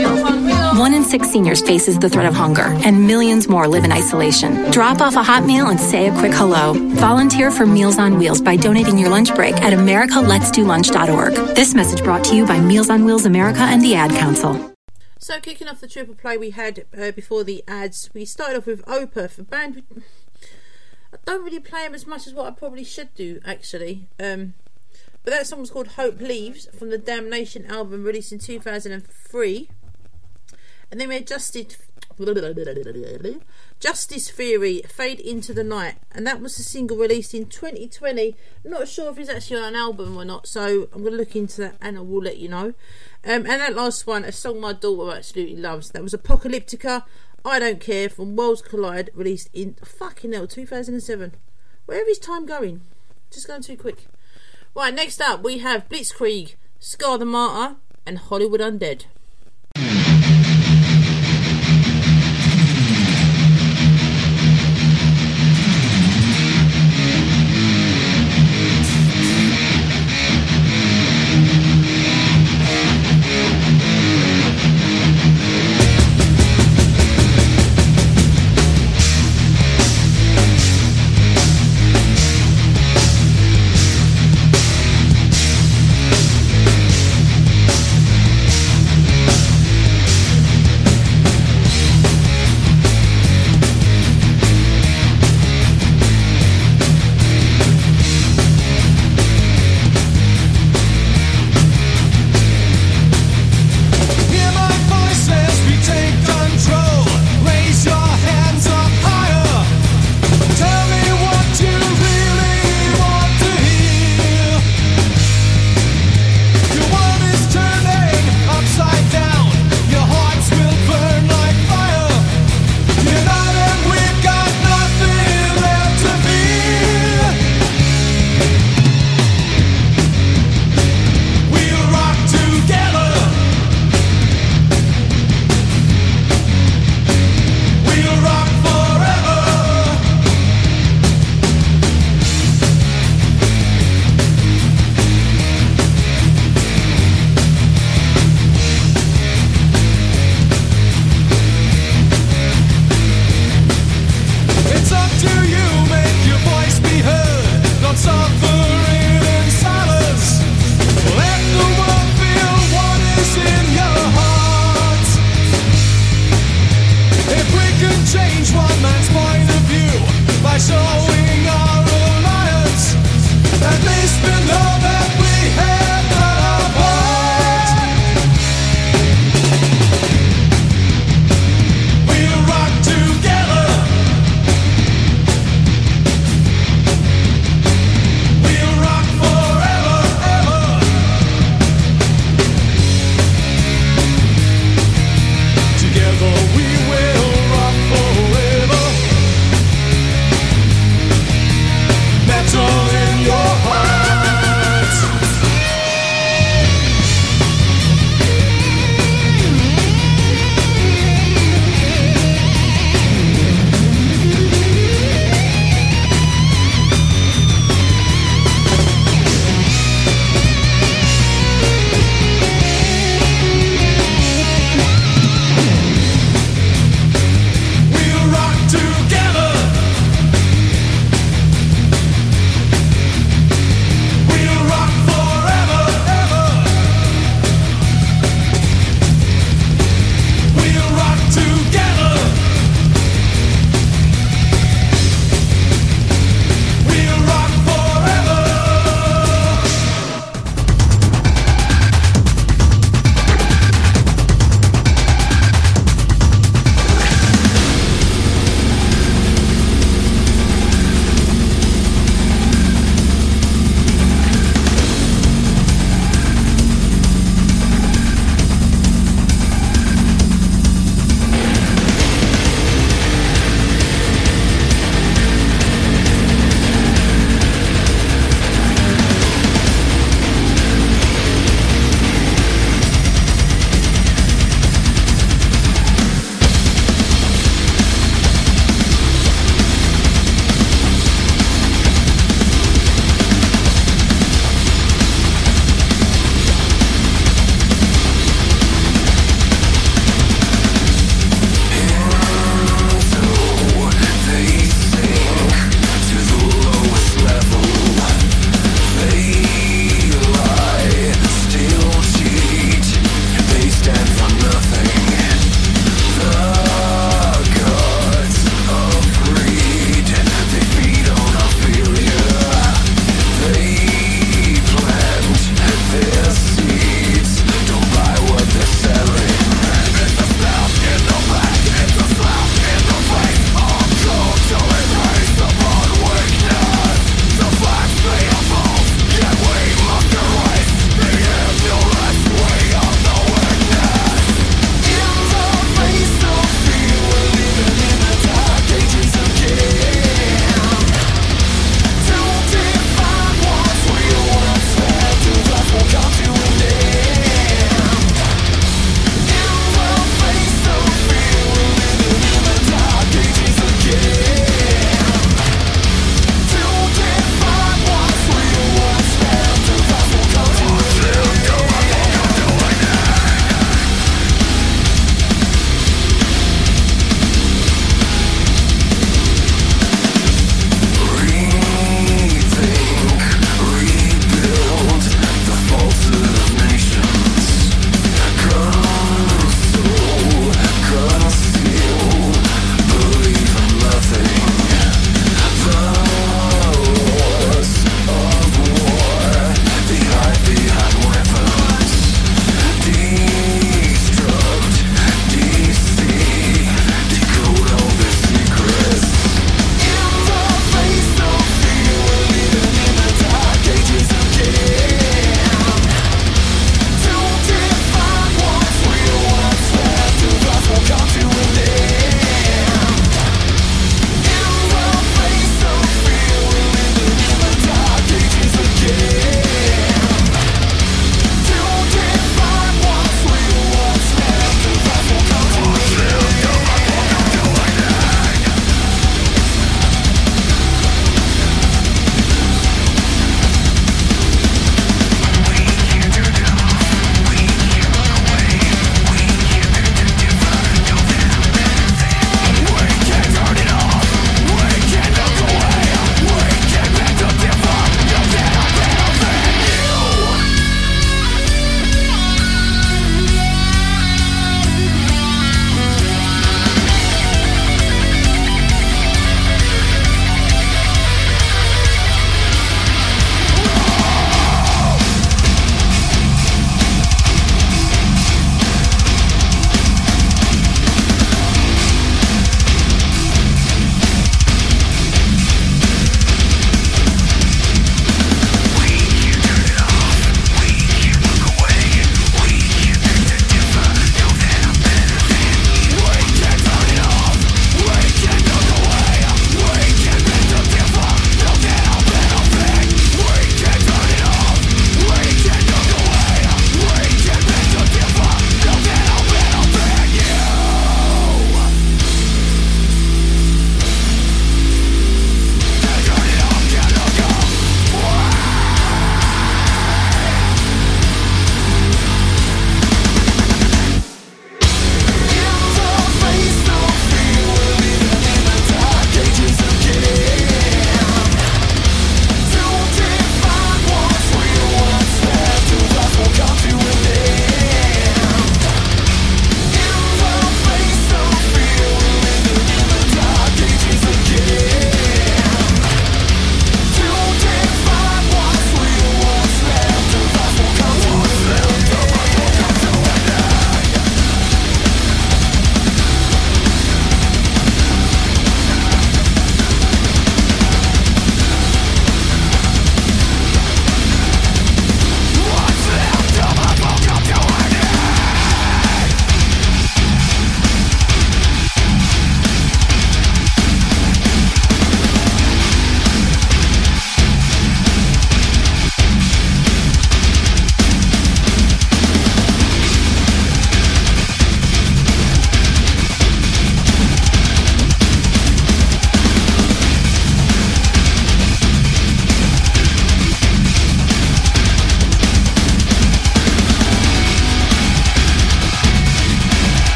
One in six seniors faces the threat of hunger, and millions more live in isolation. Drop off a hot meal and say a quick hello. Volunteer for Meals on Wheels by donating your lunch break at americaletsdolunch.org. This message brought to you by Meals on Wheels America and the Ad Council.
So, kicking off the triple play we had uh, before the ads, we started off with Opeth, a band. I don't really play them as much as what I probably should do, actually. Um, but that song was called Hope Leaves from the Damnation album released in 2003. And then we had Justice, Justice Theory, Fade Into the Night. And that was a single released in 2020. I'm not sure if it's actually on an album or not, so I'm going to look into that and I will let you know. Um, and that last one, a song my daughter absolutely loves. That was Apocalyptica, I Don't Care from Worlds Collide, released in fucking hell 2007. Where is time going? Just going too quick. Right, next up we have Blitzkrieg, Scar the Martyr, and Hollywood Undead.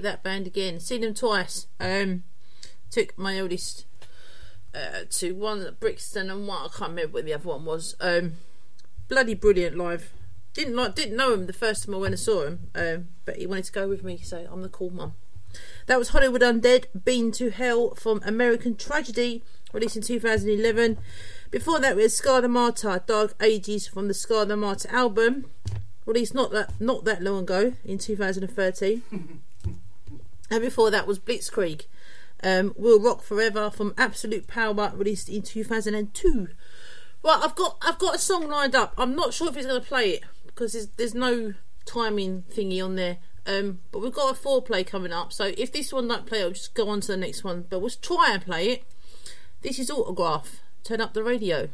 That band again. Seen them twice. Um, took my oldest uh, to one at Brixton and one I can't remember what the other one was. Um, bloody brilliant live. Didn't like didn't know him the first time I went and saw him, um, but he wanted to go with me, so I'm the cool mum. That was Hollywood Undead, Been to Hell from American Tragedy, released in 2011. Before that, had Scar the Martyr, Dark Ages from the Scar the Martyr album, released not that not that long ago in 2013. and before that was Blitzkrieg, um, Will Rock Forever from Absolute Power, released in 2002. Well, I've got I've got a song lined up. I'm not sure if he's going to play it because there's, there's no timing thingy on there. Um, but we've got a foreplay coming up, so if this one don't play, I'll just go on to the next one. But we'll try and play it. This is Autograph. Turn up the radio.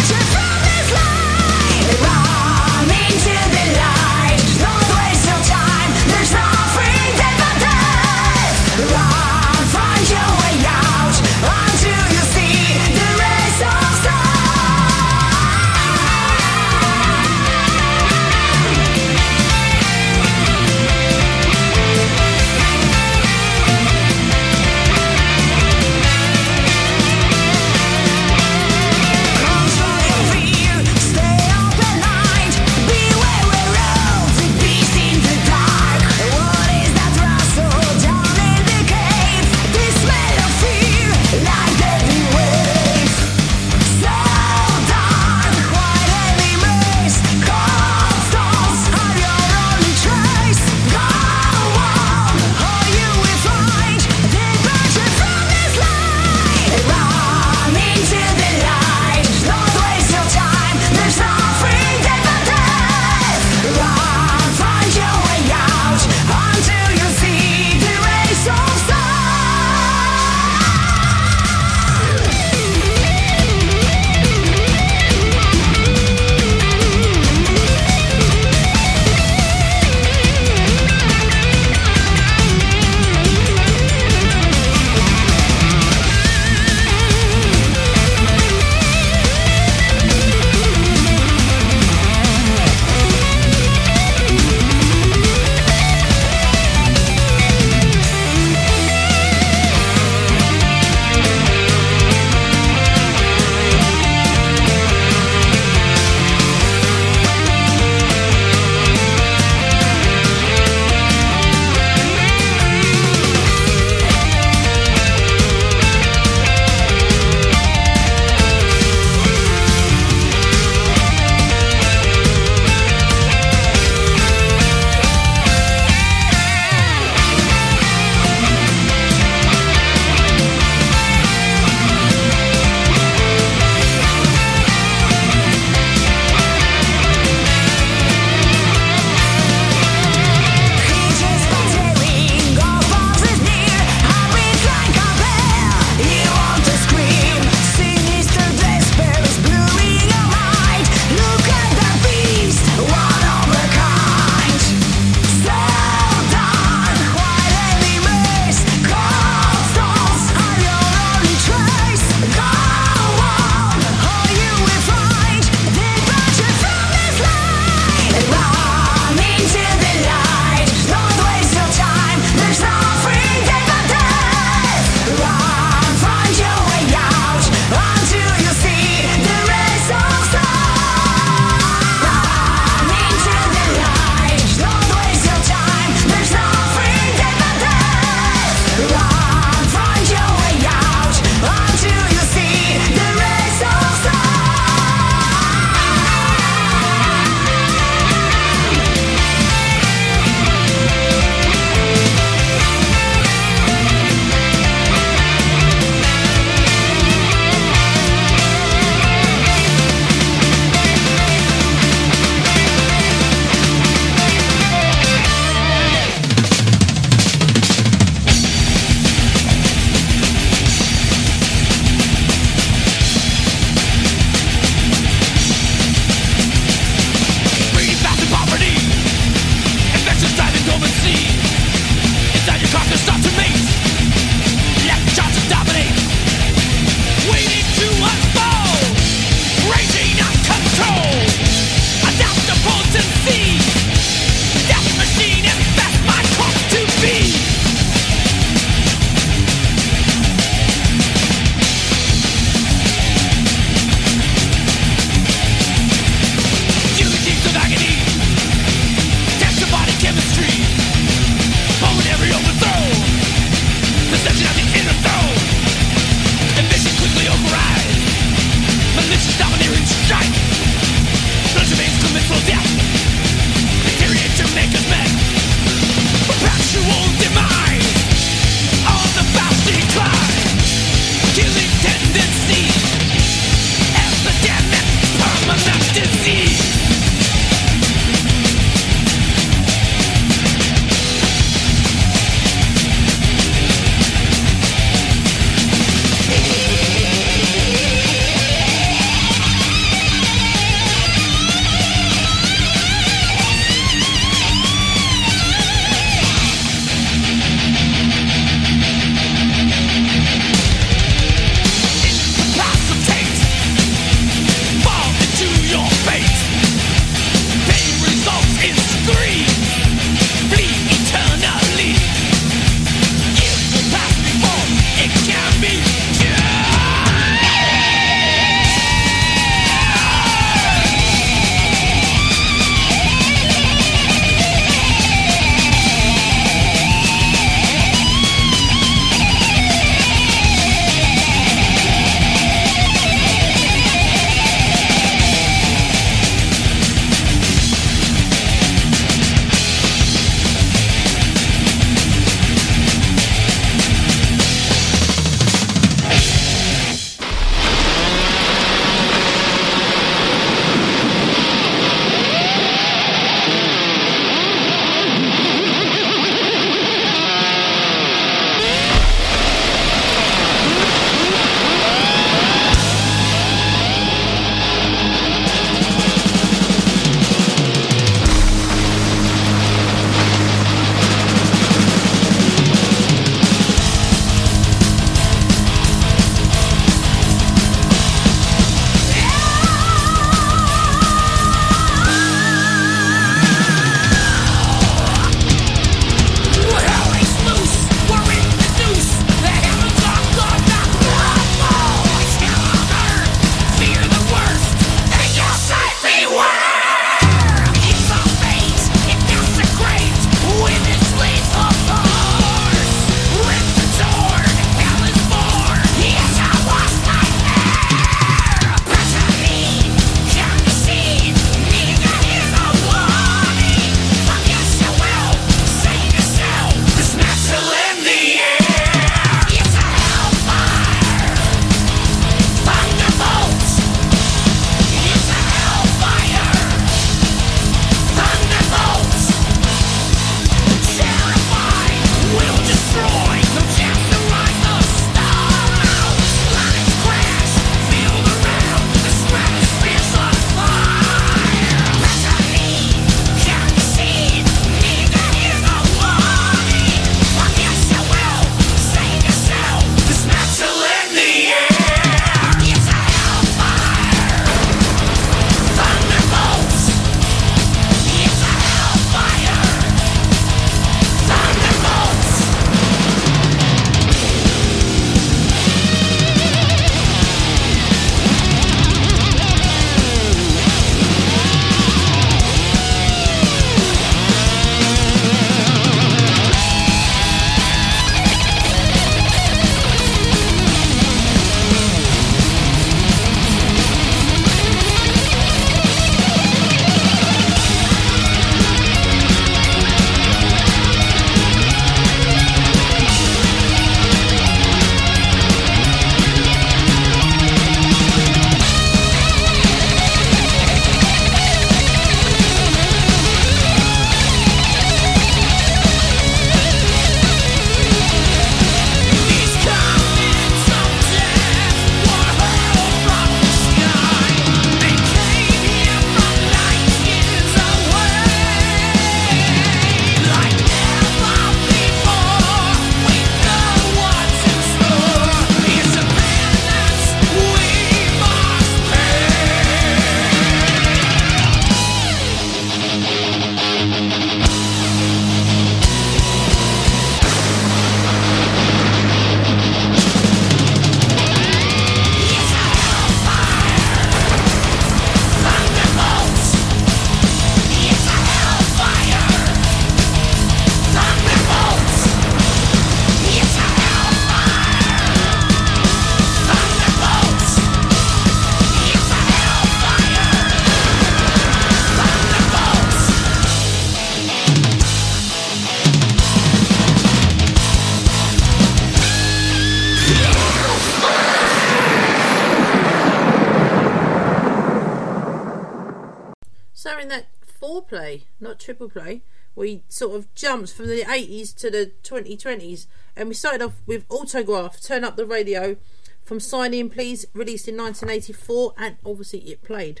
Jumped from the 80s to the 2020s, and we started off with Autograph, Turn Up the Radio, from Sign In Please, released in 1984, and obviously it played.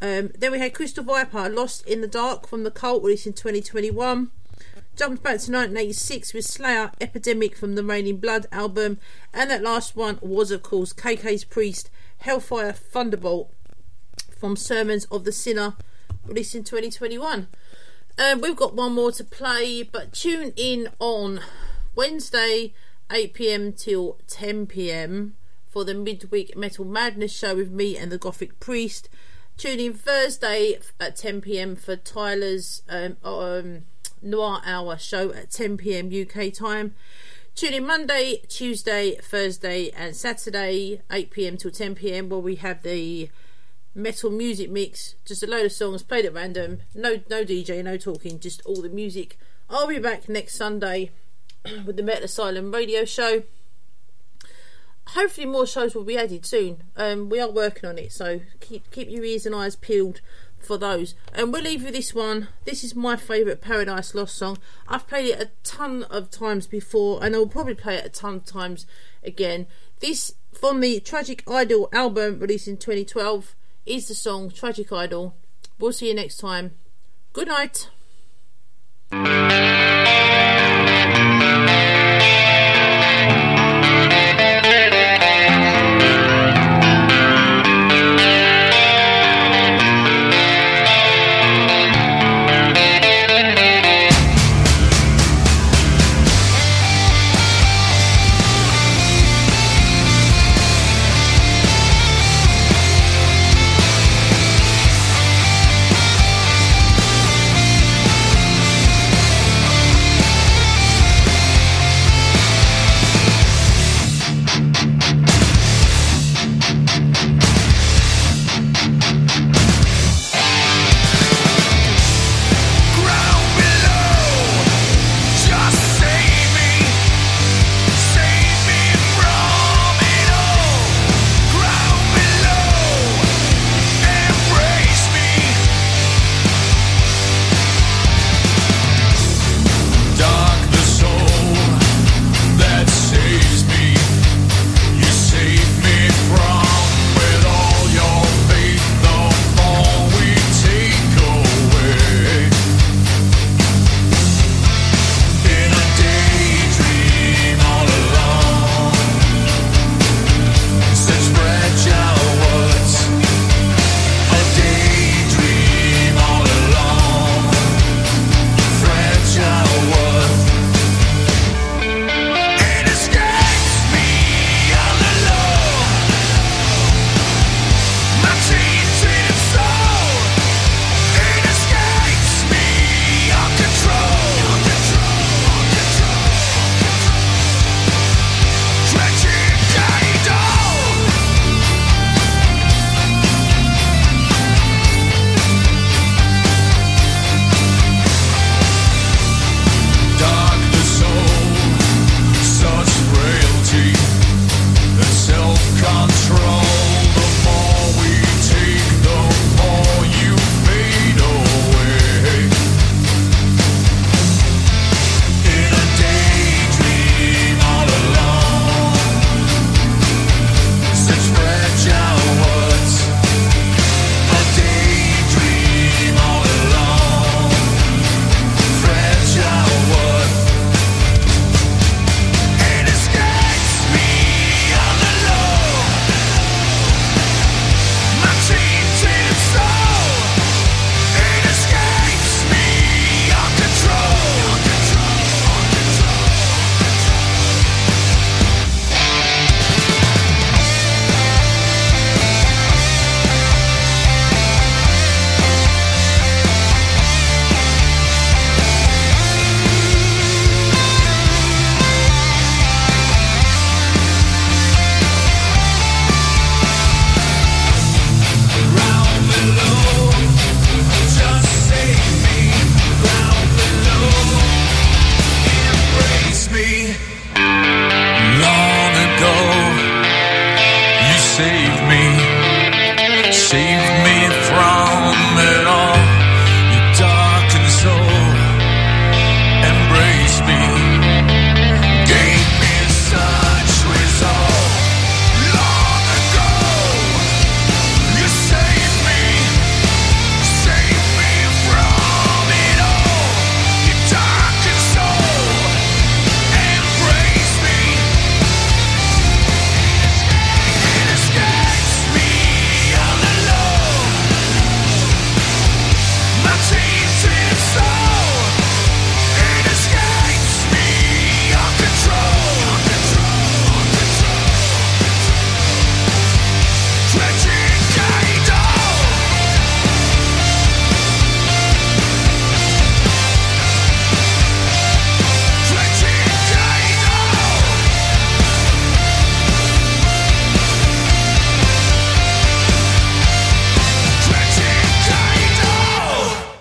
Um, then we had Crystal Viper, Lost in the Dark, from The Cult, released in 2021. Jumped back to 1986 with Slayer, Epidemic from the Reign in Blood album, and that last one was, of course, KK's Priest, Hellfire Thunderbolt, from Sermons of the Sinner, released in 2021. Um, we've got one more to play, but tune in on Wednesday, 8 pm till 10 pm for the midweek Metal Madness show with me and the Gothic Priest. Tune in Thursday at 10 pm for Tyler's um, um, Noir Hour show at 10 pm UK time. Tune in Monday, Tuesday, Thursday, and Saturday, 8 pm till 10 pm, where we have the metal music mix. Just a load of songs played at random. No, no DJ, no talking, just all the music. I'll be back next Sunday with the Metal Asylum radio show. Hopefully, more shows will be added soon. Um, we are working on it, so keep keep your ears and eyes peeled for those. And we'll leave you this one. This is my favourite Paradise Lost song. I've played it a ton of times before, and I'll probably play it a ton of times again. This from the Tragic Idol album released in 2012 is the song Tragic Idol. We'll see you next time. Good night.